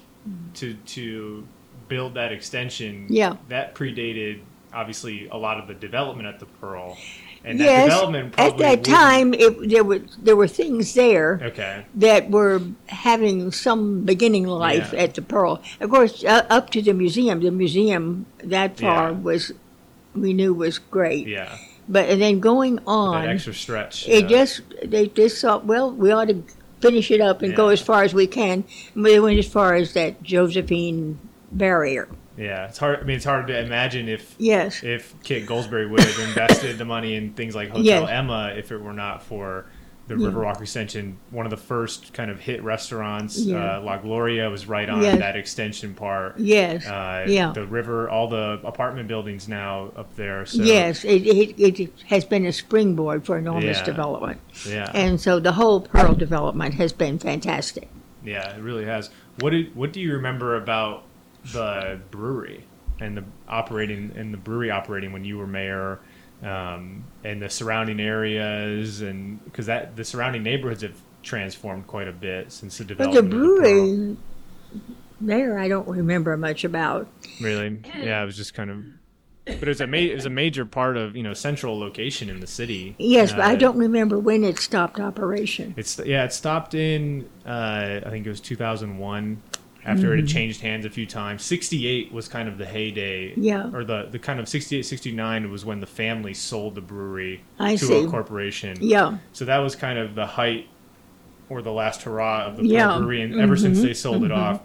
to to build that extension? Yeah. That predated obviously a lot of the development at the Pearl, and that yes, at that time it, there were there were things there Okay. that were having some beginning life Yeah. at the Pearl. Of course, uh, up to the museum, the museum that far Yeah. was we knew was great. Yeah. But and then going on, That extra stretch. it yeah. just they just thought, well, we ought to finish it up and go as far as we can. And they went as far as that Josephine barrier. Yeah. It's hard. I mean, it's hard to imagine if Yes. if Kit Goldsbury would have invested the money in things like Hotel Yes. Emma if it were not for the Yeah. Riverwalk extension. One of the first kind of hit restaurants, Yeah. uh, La Gloria, was right on Yes. that extension part. Yes. Uh, Yeah. The river, all the apartment buildings now up there. So, yes, it, it, it has been a springboard for enormous Yeah. development. Yeah. And so the whole Pearl development has been fantastic. yeah, it really has. What did What do you remember about the brewery and the operating and the brewery operating when you were mayor? Um, and the surrounding areas, and because that the surrounding neighborhoods have transformed quite a bit since the But development. the of the brewery there, I don't remember much about. Really? Yeah, it was just kind of. But it was a ma- it was a major part of you know central location in the city. Yes, but I Uh, don't remember when it stopped operation. It's yeah, it stopped in uh, I think it was 2001 after it had Mm-hmm. changed hands a few times. 68 was kind of the heyday. Yeah. Or the the kind of 68 69 was when the family sold the brewery I to see. a corporation. Yeah, So that was kind of the height or the last hurrah of the Yeah. brewery and ever since Mhm. they sold it off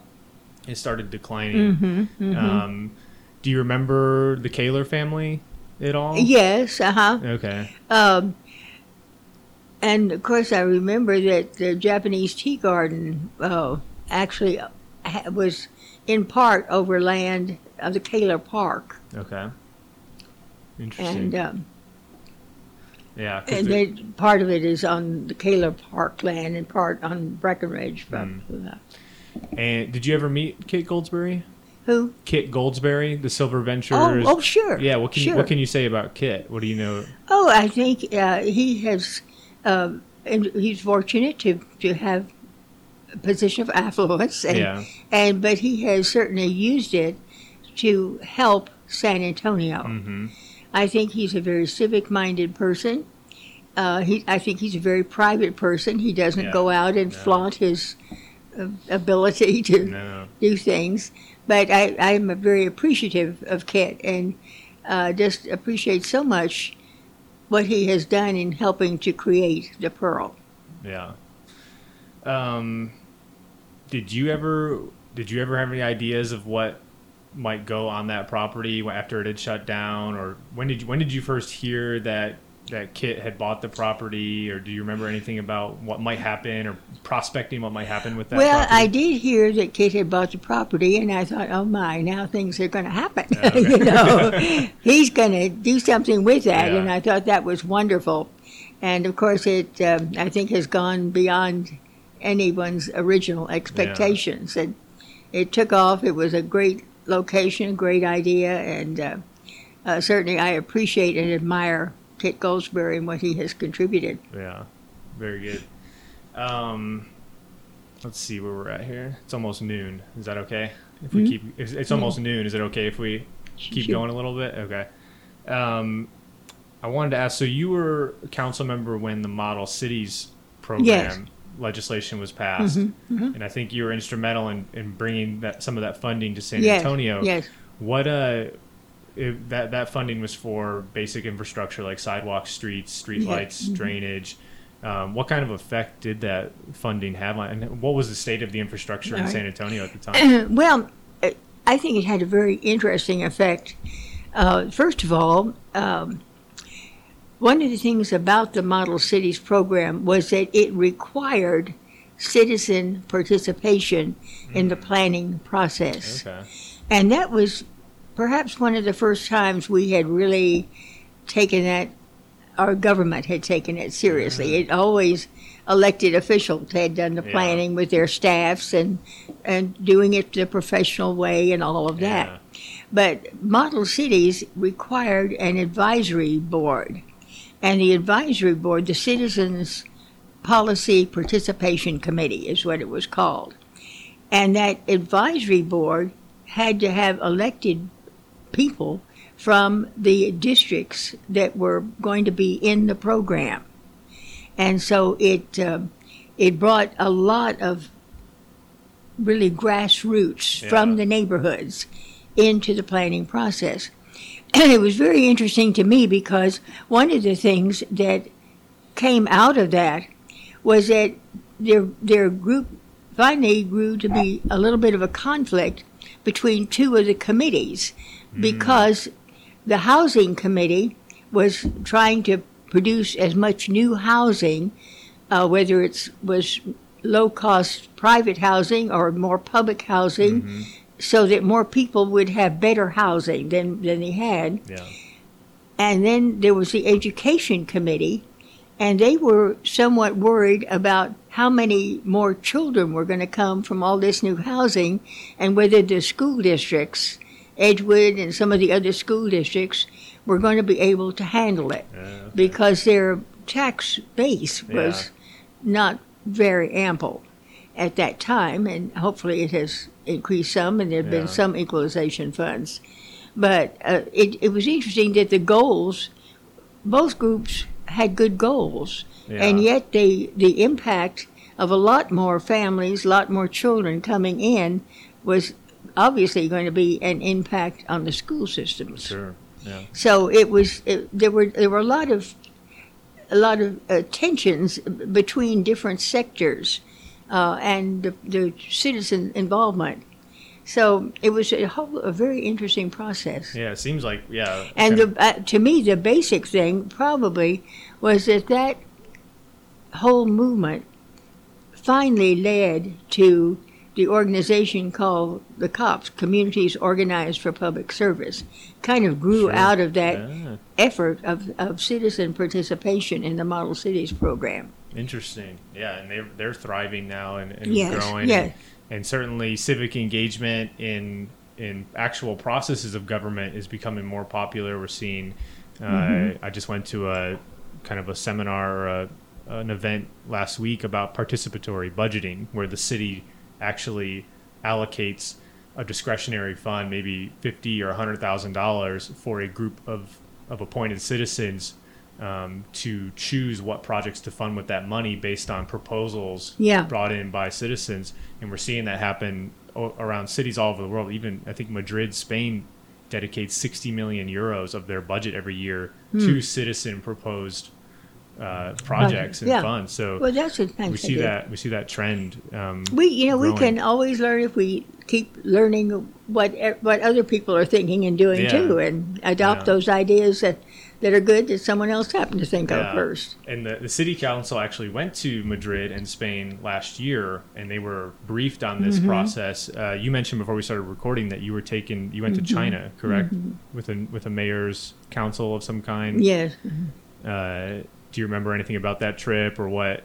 it started declining. Mm-hmm. Um, do you remember the Koehler family at all? yes, uh huh. Okay. Um, and of course, I remember that the Japanese tea garden uh, actually was in part over land of the Koehler Park, Okay. Interesting. and um, yeah. and the- then part of it is on the Koehler Park land and part on Brackenridge. From and did you ever meet Kit Goldsbury? who? Kit Goldsbury, the Silver Oh, Ventures. oh, sure. Yeah. What can sure. you, what can you say about Kit? What do you know? Oh, I think uh, he has, um, and he's fortunate to to have position of affluence, and, Yeah. and but he has certainly used it to help San Antonio. Mm-hmm. I think he's a very civic-minded person. Uh, he, I think he's a very private person. He doesn't Yeah. go out and No. flaunt his uh, ability to No. do things. But I, I'm very appreciative of Kit and uh, just appreciate so much what he has done in helping to create the Pearl. Yeah. Um, did you ever did you ever have any ideas of what might go on that property after it had shut down, or when did you, when did you first hear that that Kit had bought the property, or do you remember anything about what might happen or prospecting what might happen with that? well, property? I did hear that Kit had bought the property, and I thought, oh my, now things are going to happen. Okay. you know, he's going to do something with that, Yeah. and I thought that was wonderful. And of course, it um, I think has gone beyond anyone's original expectations, and it took off. It was a great location, a great idea, and uh, uh, certainly I appreciate and admire Kit Goldsbury and what he has contributed. Yeah, very good. Um, let's see where we're at here. It's almost noon. Is that okay? If we Mhm. keep, it's, it's almost noon. Is it okay if we keep Sure. going a little bit? Okay. Um, I wanted to ask. So you were a council member when the Model Cities program Yes. Legislation was passed, Mhm, mhm. and I think you were instrumental in, in bringing that some of that funding to San Yes, Antonio. Yes. What uh, if that that funding was for basic infrastructure like sidewalks, streets, streetlights, Mhm. drainage. Um, what kind of effect did that funding have on? And what was the state of the infrastructure in Right. San Antonio at the time? well, I think it had a very interesting effect. Uh, first of all, um, one of the things about the Model Cities program was that it required citizen participation in the mm. planning process. Okay. And that was perhaps one of the first times we had really taken that, our government had taken it seriously. Mm. It always elected officials had done the Yeah. planning with their staffs and, and doing it the professional way and all of that. Yeah. But model cities required an advisory board. And the advisory board, the Citizens Policy Participation Committee is what it was called. And that advisory board had to have elected people from the districts that were going to be in the program. And so it, um, it brought a lot of really grassroots Yeah. from the neighborhoods into the planning process. And it was very interesting to me because one of the things that came out of that was that their their group finally grew to be a little bit of a conflict between two of the committees because the housing committee was trying to produce as much new housing, uh, whether it was low cost private housing or more public housing, so that more people would have better housing than, than they had. Yeah. And then there was the education committee, and they were somewhat worried about how many more children were going to come from all this new housing and whether the school districts, Edgewood and some of the other school districts, were going to be able to handle it Yeah. because their tax base was not very ample at that time, and hopefully it has increased some, and there have Yeah. been some equalization funds. But uh, it, it was interesting that the goals, both groups had good goals, and yet they, the impact of a lot more families, a lot more children coming in was obviously going to be an impact on the school systems. Sure. Yeah. So it was it, there were there were a lot of a lot of uh, tensions between different sectors uh, and the, the citizen involvement. So it was a whole a very interesting process. Yeah. It seems like yeah. And the, uh, to me, the basic thing probably was that that whole movement finally led to the organization called the COPS, Communities Organized for Public Service, kind of grew Sure. out of that Ah, effort of, of citizen participation in the Model Cities program. Interesting. Yeah, and they're they're thriving now and, and Yes, growing. yes. And, and certainly civic engagement in in actual processes of government is becoming more popular. We're seeing. Uh, Mm-hmm. I just went to a kind of a seminar or a, an event last week about participatory budgeting, where the city actually allocates a discretionary fund, maybe fifty or hundred thousand dollars, for a group of of appointed citizens um, to choose what projects to fund with that money based on proposals Yeah. brought in by citizens, and we're seeing that happen o- around cities all over the world. Even I think Madrid, Spain, dedicates 60 million euros of their budget every year Hmm. to citizen proposed uh, projects and Yeah. funds. So Well, that's nice we see that we see that trend. Um, We, you know, we can always learn if we keep learning what what other people are thinking and doing Yeah. too, and adopt Yeah. those ideas that, that are good that someone else happened to think Yeah. of first. And the, the city council actually went to Madrid and Spain last year, and they were briefed on this Mm-hmm. process. Uh, you mentioned before we started recording that you were taken, you went Mm-hmm. to China, correct, with a with a mayor's council of some kind. Yes. Uh, do you remember anything about that trip or what?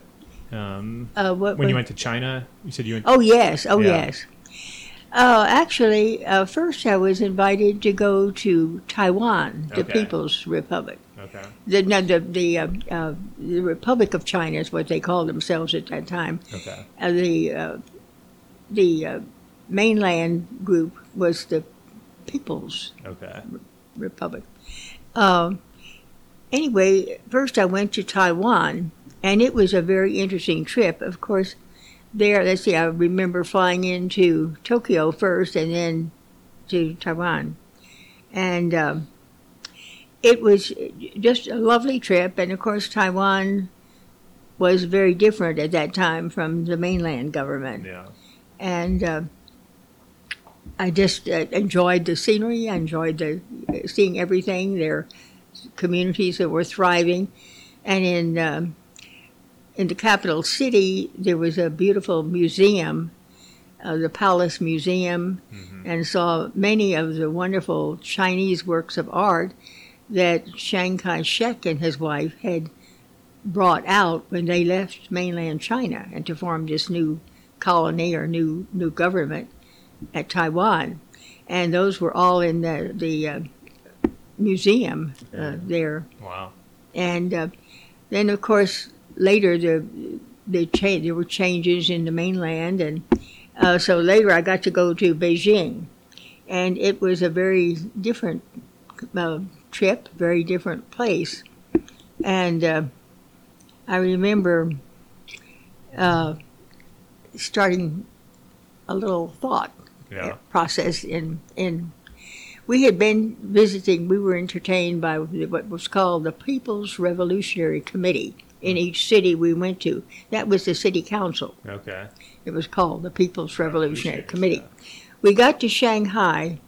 Um, Uh, what, when you went to China, you said you went. Oh yes, oh Yeah. yes. Uh, actually, uh, first I was invited to go to Taiwan, the Okay. People's Republic. Okay. The no, the the, uh, uh, the Republic of China is what they called themselves at that time. Okay. Uh, the uh, the uh, mainland group was the People's Okay. Republic. Um, anyway, first I went to Taiwan, and it was a very interesting trip. Of course, there, let's see, I remember flying into Tokyo first and then to Taiwan. And um, it was just a lovely trip, and of course, Taiwan was very different at that time from the mainland government Yeah. and uh, I just uh, enjoyed the scenery. I enjoyed the seeing everything. There, communities that were thriving, and in um, in the capital city there was a beautiful museum, uh, the Palace Museum, and saw many of the wonderful Chinese works of art that Chiang Kai-shek and his wife had brought out when they left mainland China and to form this new colony or new new government at Taiwan, and those were all in the the uh, museum uh, there. Wow. And uh, then, of course, later the the cha- there were changes in the mainland, and uh, so later I got to go to Beijing, and it was a very different uh, trip, very different place, and uh, I remember uh, starting a little thought Yeah. process in in we had been visiting we were entertained by what was called the people's revolutionary committee in each city we went to that was the city council Okay. it was called the people's revolutionary committee we got to shanghai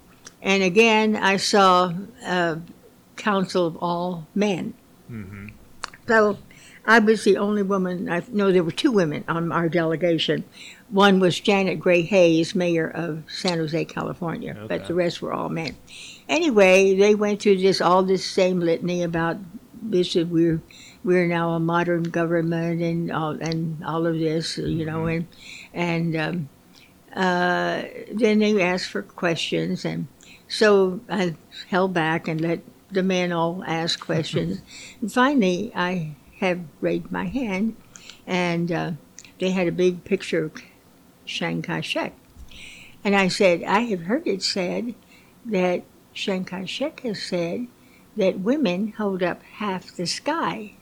and again i saw a council of all men hmm so I was the only woman. I know there were two women on our delegation. One was Janet Gray Hayes, mayor of San Jose, California, but the rest were all men. Anyway, they went through this all this same litany about this. We're we're now a modern government and all and all of this, you know, and and um, uh, then they asked for questions, and so I held back and let the men all ask questions. and finally, I have raised my hand, and uh, they had a big picture of Chiang Kai-shek. And I said, I have heard it said that Chiang Kai-shek has said that women hold up half the sky.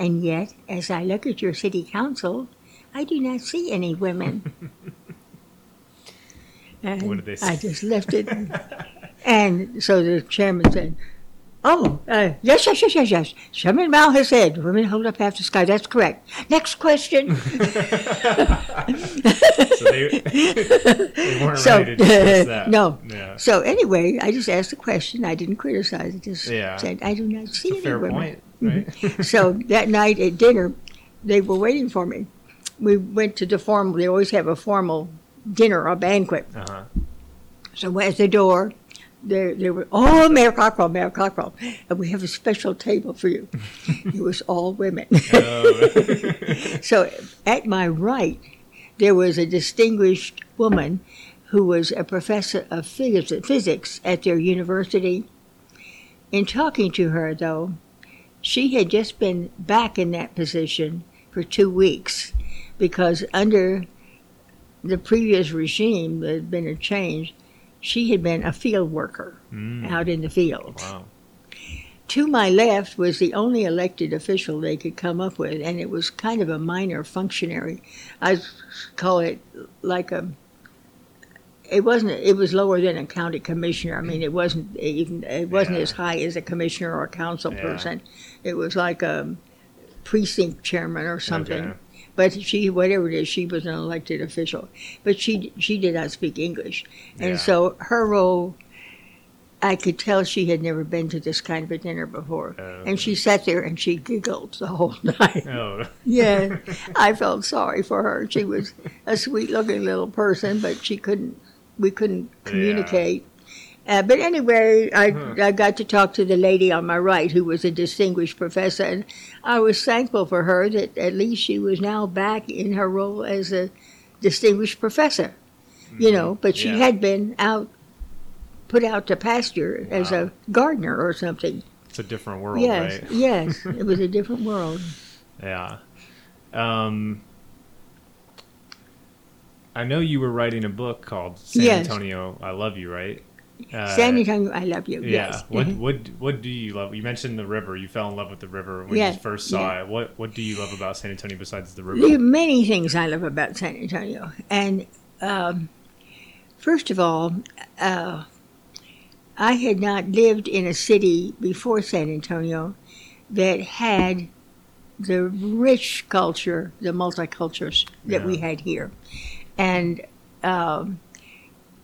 And yet, as I look at your city council, I do not see any women. and What did they I just left it. and so the chairman said, Oh, uh, yes, yes, yes, yes, yes. Chairman Mao has said women hold up half the sky. That's correct. Next question. So they, they weren't So, ready to discuss that. no. Yeah. So anyway, I just asked the question. I didn't criticize. I just Yeah. said I do not see It's a any fair women. point, right? so that night at dinner, they were waiting for me. We went to the formal. They always have a formal dinner a banquet. Uh-huh. So at the door, there, there were, oh, Mayor Cockrell, Mayor Cockrell, and we have a special table for you. it was all women. Oh. so at my right, there was a distinguished woman who was a professor of physics at their university. In talking to her, though, she had just been back in that position for two weeks because under the previous regime, there had been a change. She had been a field worker Mm. out in the field. Wow. To my left was the only elected official they could come up with, and it was kind of a minor functionary. I call it like a. It wasn't. It was lower than a county commissioner. I mean, it wasn't even. It wasn't Yeah. as high as a commissioner or a council Yeah. person. It was like a precinct chairman or something. Okay. But she, whatever it is, she was an elected official. But she she did not speak English, and Yeah. so her role, I could tell she had never been to this kind of a dinner before, Oh, and she sat there and she giggled the whole night. Oh. yeah, I felt sorry for her. She was a sweet-looking little person, but she couldn't. We couldn't communicate. Uh, but anyway, I, Huh. I got to talk to the lady on my right, who was a distinguished professor, and I was thankful for her that at least she was now back in her role as a distinguished professor. You know, but she Mm-hmm. Yeah. had been out, put out to pasture as a gardener or something. It's a different world, yes, right? yes, it was a different world. Yeah. Um, I know you were writing a book called San Yes. Antonio, I Love You, right? Uh, San Antonio, I love you. Yeah. Yes. What Mhm. what what do you love? You mentioned the river. You fell in love with the river when Yeah, you first saw yeah. it. What what do you love about San Antonio besides the There river? are many things I love about San Antonio. And um, first of all, uh, I had not lived in a city before San Antonio that had the rich culture, the multicultures that we had here. And um,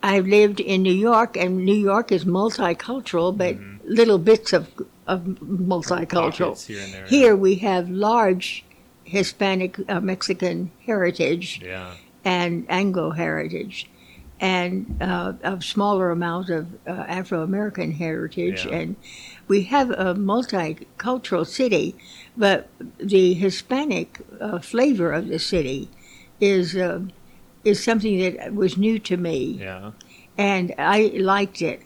I lived in New York, and New York is multicultural, but little bits of, of multicultural. Here there. Here we have large Hispanic uh, Mexican heritage Yeah. and Anglo heritage, and uh, a smaller amount of uh, Afro American heritage. Yeah. And we have a multicultural city, but the Hispanic uh, flavor of the city is. Uh, is something that was new to me Yeah. and I liked it.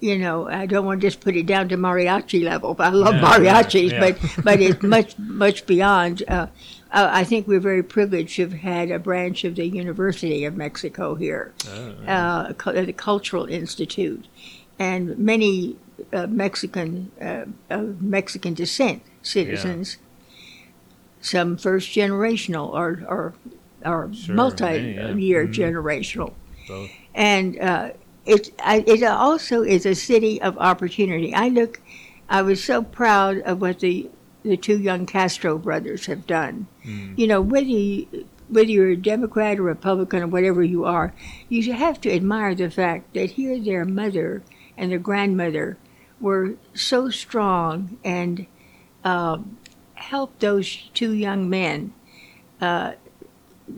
You know, I don't want to just put it down to mariachi level. But I love Yeah, mariachis, yeah. but but it's much much beyond. Uh, uh, I think we're very privileged to have had a branch of the University of Mexico here, Oh, uh, the Cultural Institute, and many uh, Mexican uh, of Mexican descent citizens. Some first generational or or or Sure, multi many, yeah. year Mhm. generational both. and uh, it I, it also is a city of opportunity. I look, I was so proud of what the the two young Castro brothers have done. Mm. You know, whether you, whether you're a Democrat or Republican or whatever you are, you should have to admire the fact that here their mother and their grandmother were so strong and um, helped those two young men uh,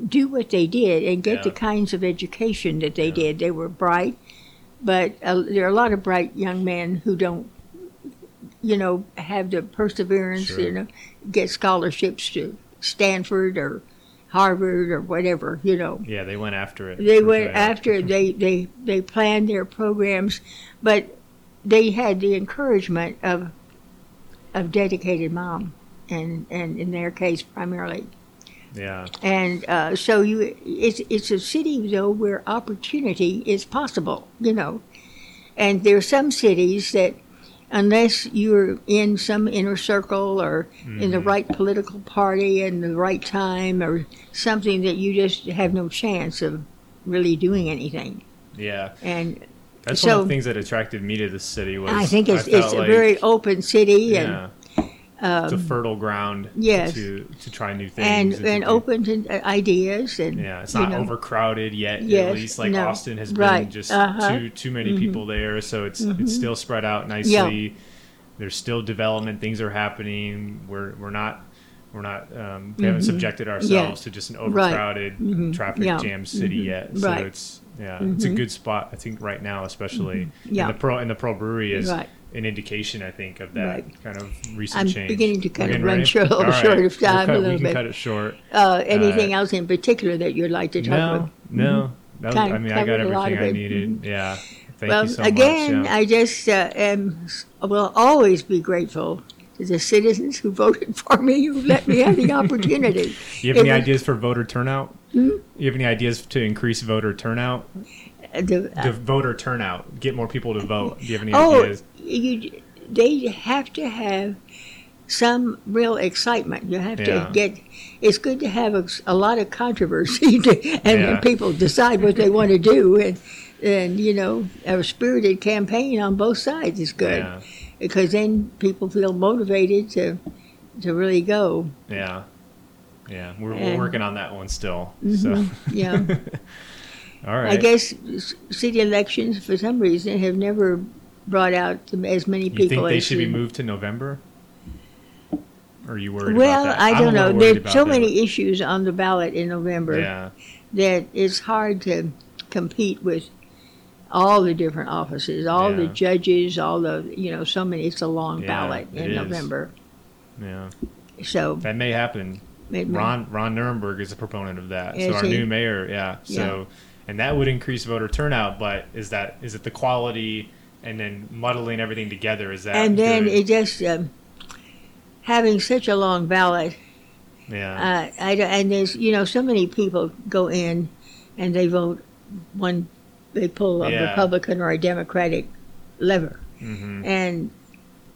do what they did and get the kinds of education that they Yeah. did. They were bright, but uh, there are a lot of bright young men who don't, you know, have the perseverance, Sure. you know, get scholarships to Stanford or Harvard or whatever, you know. Yeah, they went after it. They went after they, they they planned their programs, but they had the encouragement of of dedicated mom, and and in their case primarily. Yeah. And uh, so you, it's it's a city though where opportunity is possible, you know. And there are some cities that, unless you're in some inner circle or in the Mhm. right political party and the right time or something, that you just have no chance of really doing anything. Yeah. And That's one of the things that attracted me to the city was I think it's felt it's a like, very open city and. yeah, it's a Um, fertile ground yes. to to try new things and, to and open to uh, ideas and Yeah, it's you not know. overcrowded yet. Yes, at least like no, Austin has right, been just uh-huh. too too many Mhm. people there, so it's Mhm. it's still spread out nicely. There's still development. Things are happening. We're we're not we're not um, we haven't subjected ourselves to just an overcrowded traffic Yeah. jam city yet. So Right. it's yeah, it's a good spot I think right now, especially. Yeah. And the Pearl and the Pearl brewery is Right. An indication I think of that Right. kind of recent I'm change. beginning to kind of run short- a little All right. short of We'll time cut- a little we can bit. cut it short. Uh, anything Uh, else in particular that you'd like to talk No, about? no. Was, Kind I mean, I got covered a lot everything I needed. Yeah. Thank well, you so again, much. yeah. I just uh, am, will always be grateful to the citizens who voted for me, who let me have the opportunity. you have any ideas for voter turnout? You have any ideas to increase voter turnout? Uh, the- The voter turnout, get more people to vote. Do you have any oh, ideas? You, they have to have some real excitement. You have Yeah. to get. It's good to have a, a lot of controversy, to, and Yeah. people decide what they want to do, and and you know, a spirited campaign on both sides is good Yeah. because then people feel motivated to to really go. Yeah. Yeah. We're, we're working on that one still. Mm-hmm. So, Yeah. all right. I guess city elections, for some reason, have never brought out as many people. you think they should be moved to November? Or are you worried Well, about that? I don't know. There's so that. many issues on the ballot in November Yeah. that it's hard to compete with all the different offices, all the judges, all the you know, so many. It's a long Yeah, ballot in. November, Yeah. so That may happen. Ron Ron Nirenberg is a proponent of that. Is so our he? new mayor, yeah. So and that would increase voter turnout, but is that is it the quality and then muddling everything together? Is that and then good? it just um, having such a long ballot. yeah. Uh, I, and there's you know so many people go in and they vote one they pull a Yeah. Republican or a Democratic lever hmm and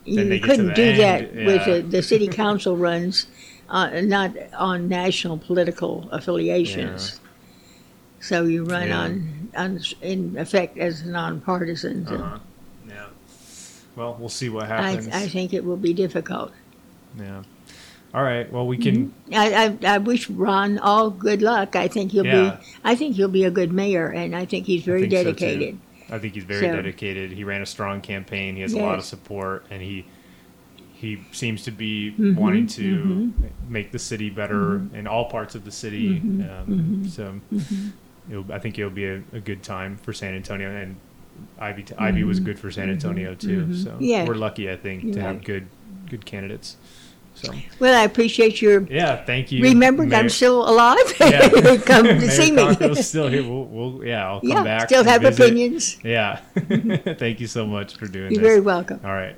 you couldn't do end, that with the, the city council runs uh, not on national political affiliations so you run Yeah. on, on in effect as nonpartisan so Uh-huh. Well, we'll see what happens. I think it will be difficult yeah. All right. Well, we can. I, I, I wish Ron all good luck. I think he'll Yeah. be. I think he'll be a good mayor, and I think he's very think so, dedicated. I think he's very So- dedicated. He ran a strong campaign. He has a lot of support, and he he seems to be Mhm, wanting to mhm. make the city better in all parts of the city. Mhm, Um, So it'll, I think it'll be a, a good time for San Antonio, and Ivy Ivy was mm-hmm. good for San Antonio mm-hmm. too. mhm. So Yeah. we're lucky, I think, to You're have right. good good candidates. So Well, I appreciate your. yeah, thank you. Remembered Mayor- I'm still alive. yeah. Come to Mayor see me. Still here. We'll, we'll yeah, I'll come yeah, back. still have visit. opinions. Yeah. Mm-hmm. Thank you so much for doing this. You're this. very welcome. All right.